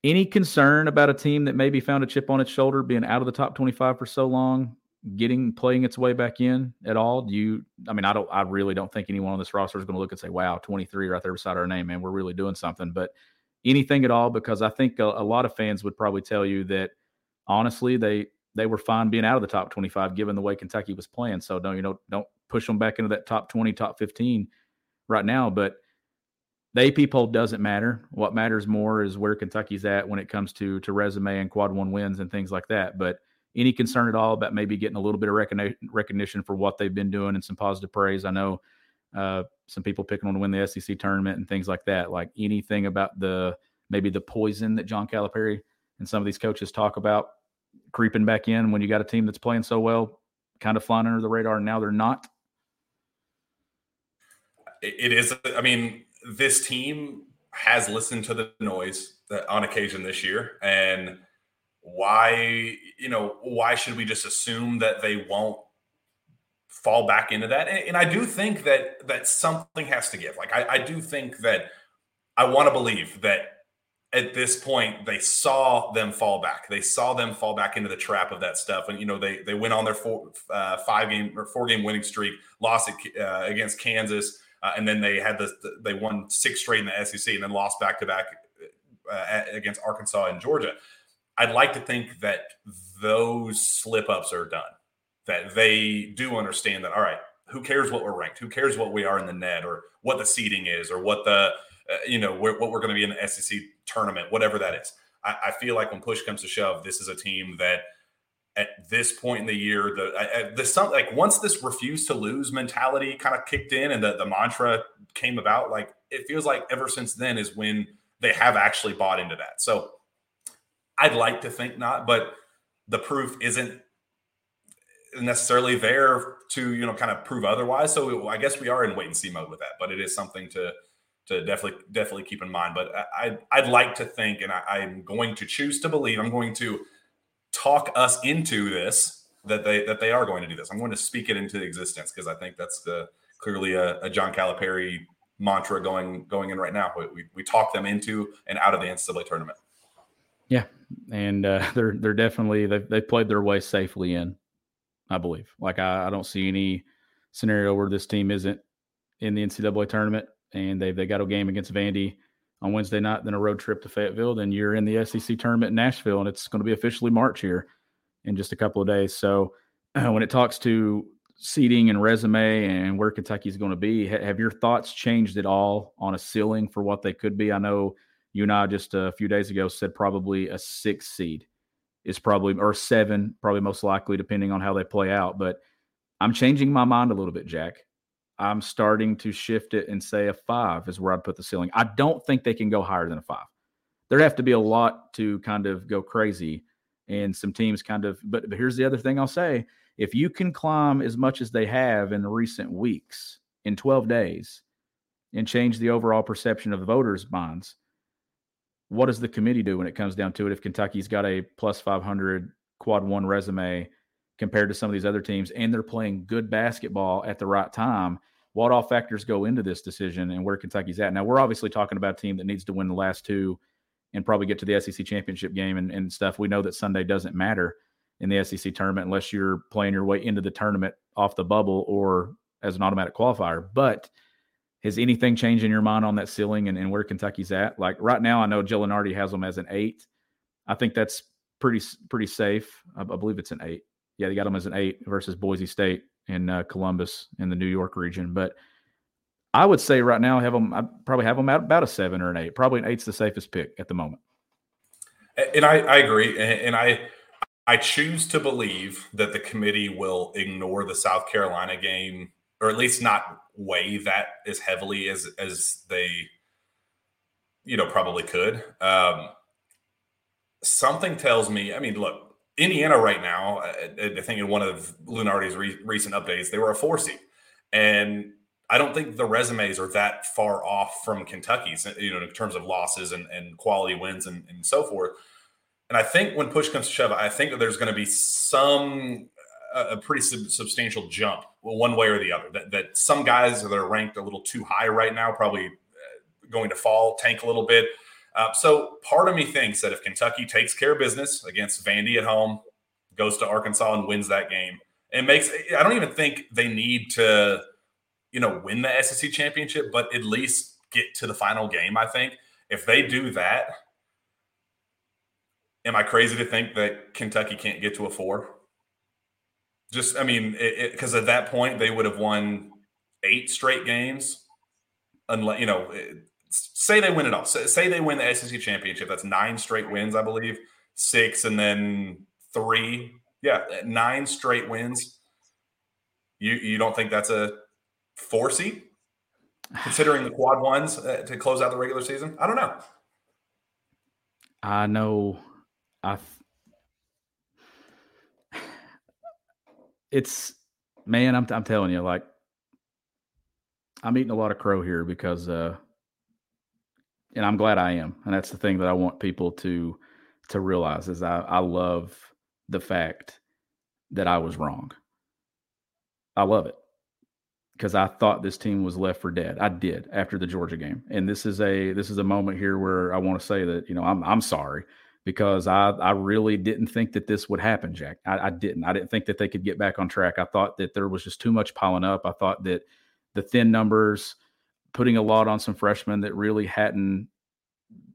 any concern about a team that maybe found a chip on its shoulder being out of the top 25 for so long, getting playing its way back in at all? Do you I mean, I don't I really don't think anyone on this roster is going to look and say, "Wow, 23 right there beside our name, man, we're really doing something." But anything at all because I think a, a lot of fans would probably tell you that honestly, they they were fine being out of the top 25 given the way Kentucky was playing. So don't you know don't push them back into that top 20, top 15 right now, but the AP poll doesn't matter. What matters more is where Kentucky's at when it comes to to resume and quad one wins and things like that. But any concern at all about maybe getting a little bit of recognition for what they've been doing and some positive praise? I know uh, some people picking on to win the SEC tournament and things like that. Like anything about the maybe the poison that John Calipari and some of these coaches talk about creeping back in when you got a team that's playing so well, kind of flying under the radar. And now they're not. It is. I mean, this team has listened to the noise on occasion this year and why you know why should we just assume that they won't fall back into that? And, and i do think that that something has to give. Like i, I do think that i want to believe that at this point they saw them fall back. They saw them fall back into the trap of that stuff. And you know they they went on their four, uh, five game or four game winning streak lost it, uh, against kansas uh, and then they had this, they won six straight in the SEC and then lost back to back against Arkansas and Georgia. I'd like to think that those slip ups are done, that they do understand that, all right, who cares what we're ranked? Who cares what we are in the net or what the seeding is or what the, uh, you know, what we're going to be in the SEC tournament, whatever that is. I, I feel like when push comes to shove, this is a team that – at this point in the year, the the some like once this refuse to lose mentality kind of kicked in and the, the mantra came about, like it feels like ever since then is when they have actually bought into that. So I'd like to think not, but the proof isn't necessarily there to you know kind of prove otherwise. So I guess we are in wait and see mode with that, but it is something to to definitely definitely keep in mind. But I I'd like to think, and I, I'm going to choose to believe, I'm going to talk us into this that they that they are going to do this. I'm going to speak it into existence because I think that's the clearly a, a, John Calipari mantra going going in right now. We, we talk them into and out of the NCAA tournament. Yeah, and uh, they're they're definitely they they played their way safely in. I believe. Like I, I don't see any scenario where this team isn't in the NCAA tournament, and they they got a game against Vandy on Wednesday night, then a road trip to Fayetteville, then you're in the SEC tournament in Nashville, and it's going to be officially March here in just a couple of days. So uh, when it talks to seeding and resume and where Kentucky is going to be, ha- have your thoughts changed at all on a ceiling for what they could be? I know you and I just a few days ago said probably a six seed is probably or seven, probably most likely, depending on how they play out. But I'm changing my mind a little bit, Jack. I'm starting to shift it and say a five is where I'd put the ceiling. I don't think they can go higher than a five. There'd have to be a lot to kind of go crazy and some teams kind of, but, but here's the other thing I'll say. If you can climb as much as they have in recent weeks in 12 days and change the overall perception of the voters' minds, what does the committee do when it comes down to it? If Kentucky's got a plus 500 quad one resume compared to some of these other teams, and they're playing good basketball at the right time. What all factors go into this decision and where Kentucky's at? Now, we're obviously talking about a team that needs to win the last two and probably get to the SEC championship game and, and stuff. We know that Sunday doesn't matter in the SEC tournament unless you're playing your way into the tournament off the bubble or as an automatic qualifier. But has anything changed in your mind on that ceiling and, and where Kentucky's at? Like right now, I know Joe Lunardi has them as an eight. I think that's pretty pretty safe. I, I believe it's an eight yeah, they got them as an eight versus Boise State in uh, Columbus in the New York region. But I would say right now, I have them. I probably have them at about a seven or an eight. Probably an eight's the safest pick at the moment. And I, I agree, and I I choose to believe that the committee will ignore the South Carolina game, or at least not weigh that as heavily as as they, you know, probably could. Um, something tells me. I mean, look, Indiana right now, uh, uh, I, think in one of Lunardi's re- recent updates, they were a four seed, and I don't think the resumes are that far off from Kentucky's, you know, in terms of losses and, and quality wins and, and so forth. And I think when push comes to shove, I think that there's going to be some uh, a pretty sub- substantial jump, one way or the other. That, that some guys that are ranked a little too high right now, probably uh, going to fall, tank a little bit. Uh, so part of me thinks that if Kentucky takes care of business against Vandy at home, goes to Arkansas and wins that game, it makes I don't even think they need to, you know, win the SEC championship, but at least get to the final game. I think if they do that, am I crazy to think that Kentucky can't get to a four? Just I mean, because at that point they would have won eight straight games, unless you know say they win it all. Say they win the SEC championship. That's nine straight wins, I believe. Six and then three. Yeah, nine straight wins. You you don't think that's a four seed, considering the quad ones uh, to close out the regular season? I don't know. I know. I. It's man. I'm I'm telling you, like I'm eating a lot of crow here because uh and I'm glad I am. And that's the thing that I want people to to realize is I, I love the fact that I was wrong. I love it because I thought this team was left for dead. I did after the Georgia game, and this is a this is a moment here where I want to say that you know I'm I'm sorry because I I really didn't think that this would happen, Jack. I, I didn't. I didn't think that they could get back on track. I thought that there was just too much piling up. I thought that the thin numbers putting a lot on some freshmen that really hadn't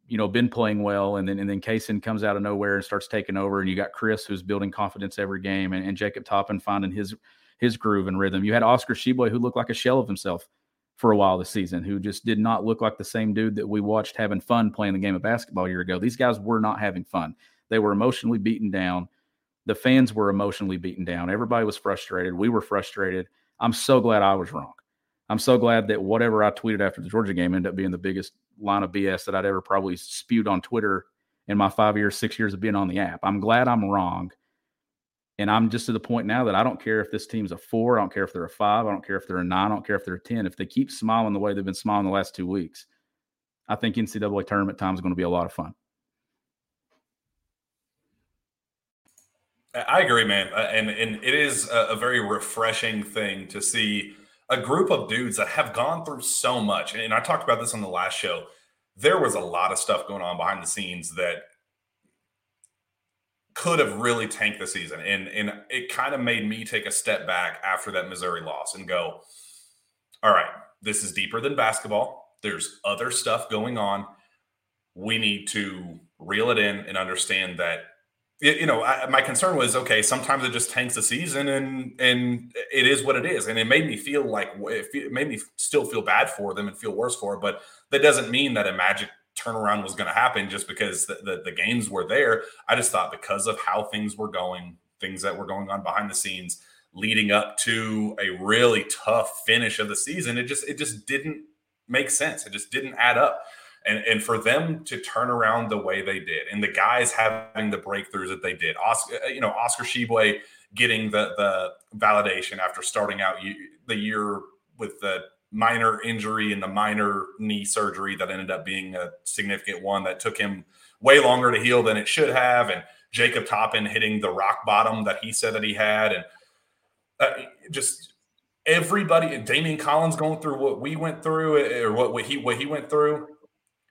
you know been playing well and then and then Cason comes out of nowhere and starts taking over and you got Chris who's building confidence every game and, and Jacob Toppin finding his his groove and rhythm. You had Oscar Tshiebwe who looked like a shell of himself for a while this season, who just did not look like the same dude that we watched having fun playing the game of basketball a year ago. These guys were not having fun. They were emotionally beaten down. The fans were emotionally beaten down. Everybody was frustrated. We were frustrated. I'm so glad I was wrong. I'm so glad that whatever I tweeted after the Georgia game ended up being the biggest line of BS that I'd ever probably spewed on Twitter in my five years, six years of being on the app. I'm glad I'm wrong. And I'm just to the point now that I don't care if this team's a four. I don't care if they're a five. I don't care if they're a nine. I don't care if they're a 10. If they keep smiling the way they've been smiling the last two weeks, I think NCAA tournament time is going to be a lot of fun. I agree, man. Uh, and, and it is a, a very refreshing thing to see a group of dudes that have gone through so much. And I talked about this on the last show. There was a lot of stuff going on behind the scenes that could have really tanked the season. And and it kind of made me take a step back after that Missouri loss and go, all right, this is deeper than basketball. There's other stuff going on. We need to reel it in and understand that you know I, my concern was okay sometimes it just tanks the season and and it is what it is and it made me feel like it made me still feel bad for them and feel worse for it but that doesn't mean that a magic turnaround was going to happen just because the, the, the games were there. I just thought because of how things were going, things that were going on behind the scenes, leading up to a really tough finish of the season, it just it just didn't make sense. It just didn't add up. And, and for them to turn around the way they did, and the guys having the breakthroughs that they did, Oscar, you know, Oscar Tshiebwe getting the the validation after starting out the year with the minor injury and the minor knee surgery that ended up being a significant one that took him way longer to heal than it should have. And Jacob Toppin hitting the rock bottom that he said that he had. And uh, just everybody, Daimion Collins going through what we went through or what he, what he went through.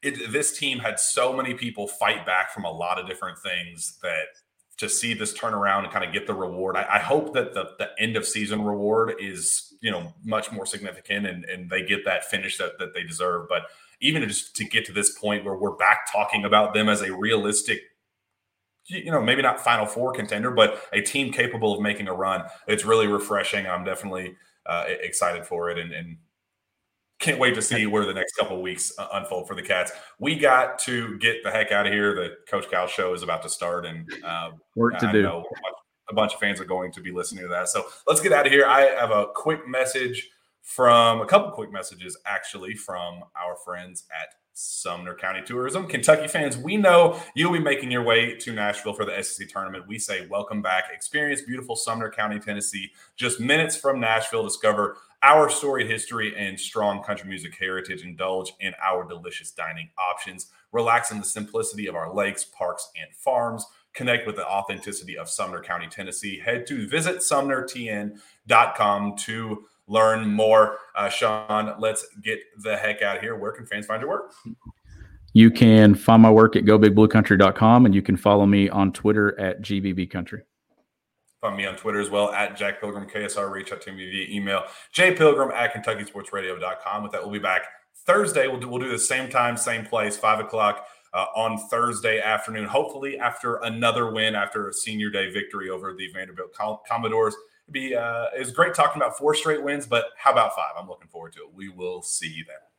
It, this team had so many people fight back from a lot of different things that to see this turnaround and kind of get the reward. I, I, hope that the, the end of season reward is, you know, much more significant and, and they get that finish that, that they deserve. But even just to get to this point where we're back talking about them as a realistic, you know, maybe not final four contender, but a team capable of making a run, it's really refreshing. I'm definitely uh, excited for it. And, and can't wait to see where the next couple of weeks uh, unfold for the Cats. We got to get the heck out of here. The Coach Cal show is about to start, and uh, work to I do. Know a bunch of fans are going to be listening to that. So let's get out of here. I have a quick message from a couple quick messages actually from our friends at Sumner County Tourism. Kentucky fans, we know you'll be making your way to Nashville for the SEC tournament. We say welcome back. Experience beautiful Sumner County, Tennessee, just minutes from Nashville. Discover our storied history and strong country music heritage. Indulge in our delicious dining options. Relax in the simplicity of our lakes, parks, and farms. Connect with the authenticity of Sumner County, Tennessee. Head to visitsumnertn.com to learn more. Uh, Shawn, let's get the heck out of here. Where can fans find your work? You can find my work at gobigbluecountry.com and you can follow me on Twitter at gbbcountry. Find me on Twitter as well at Jack Pilgrim KSR. Reach out to me via email, jpilgrim at KentuckySportsRadio.com. With that, we'll be back Thursday. We'll do, we'll do the same time, same place, five o'clock uh, on Thursday afternoon. Hopefully, after another win, after a senior day victory over the Vanderbilt Commodores. It'd be uh, it was great talking about four straight wins, but how about five? I'm looking forward to it. We will see you then.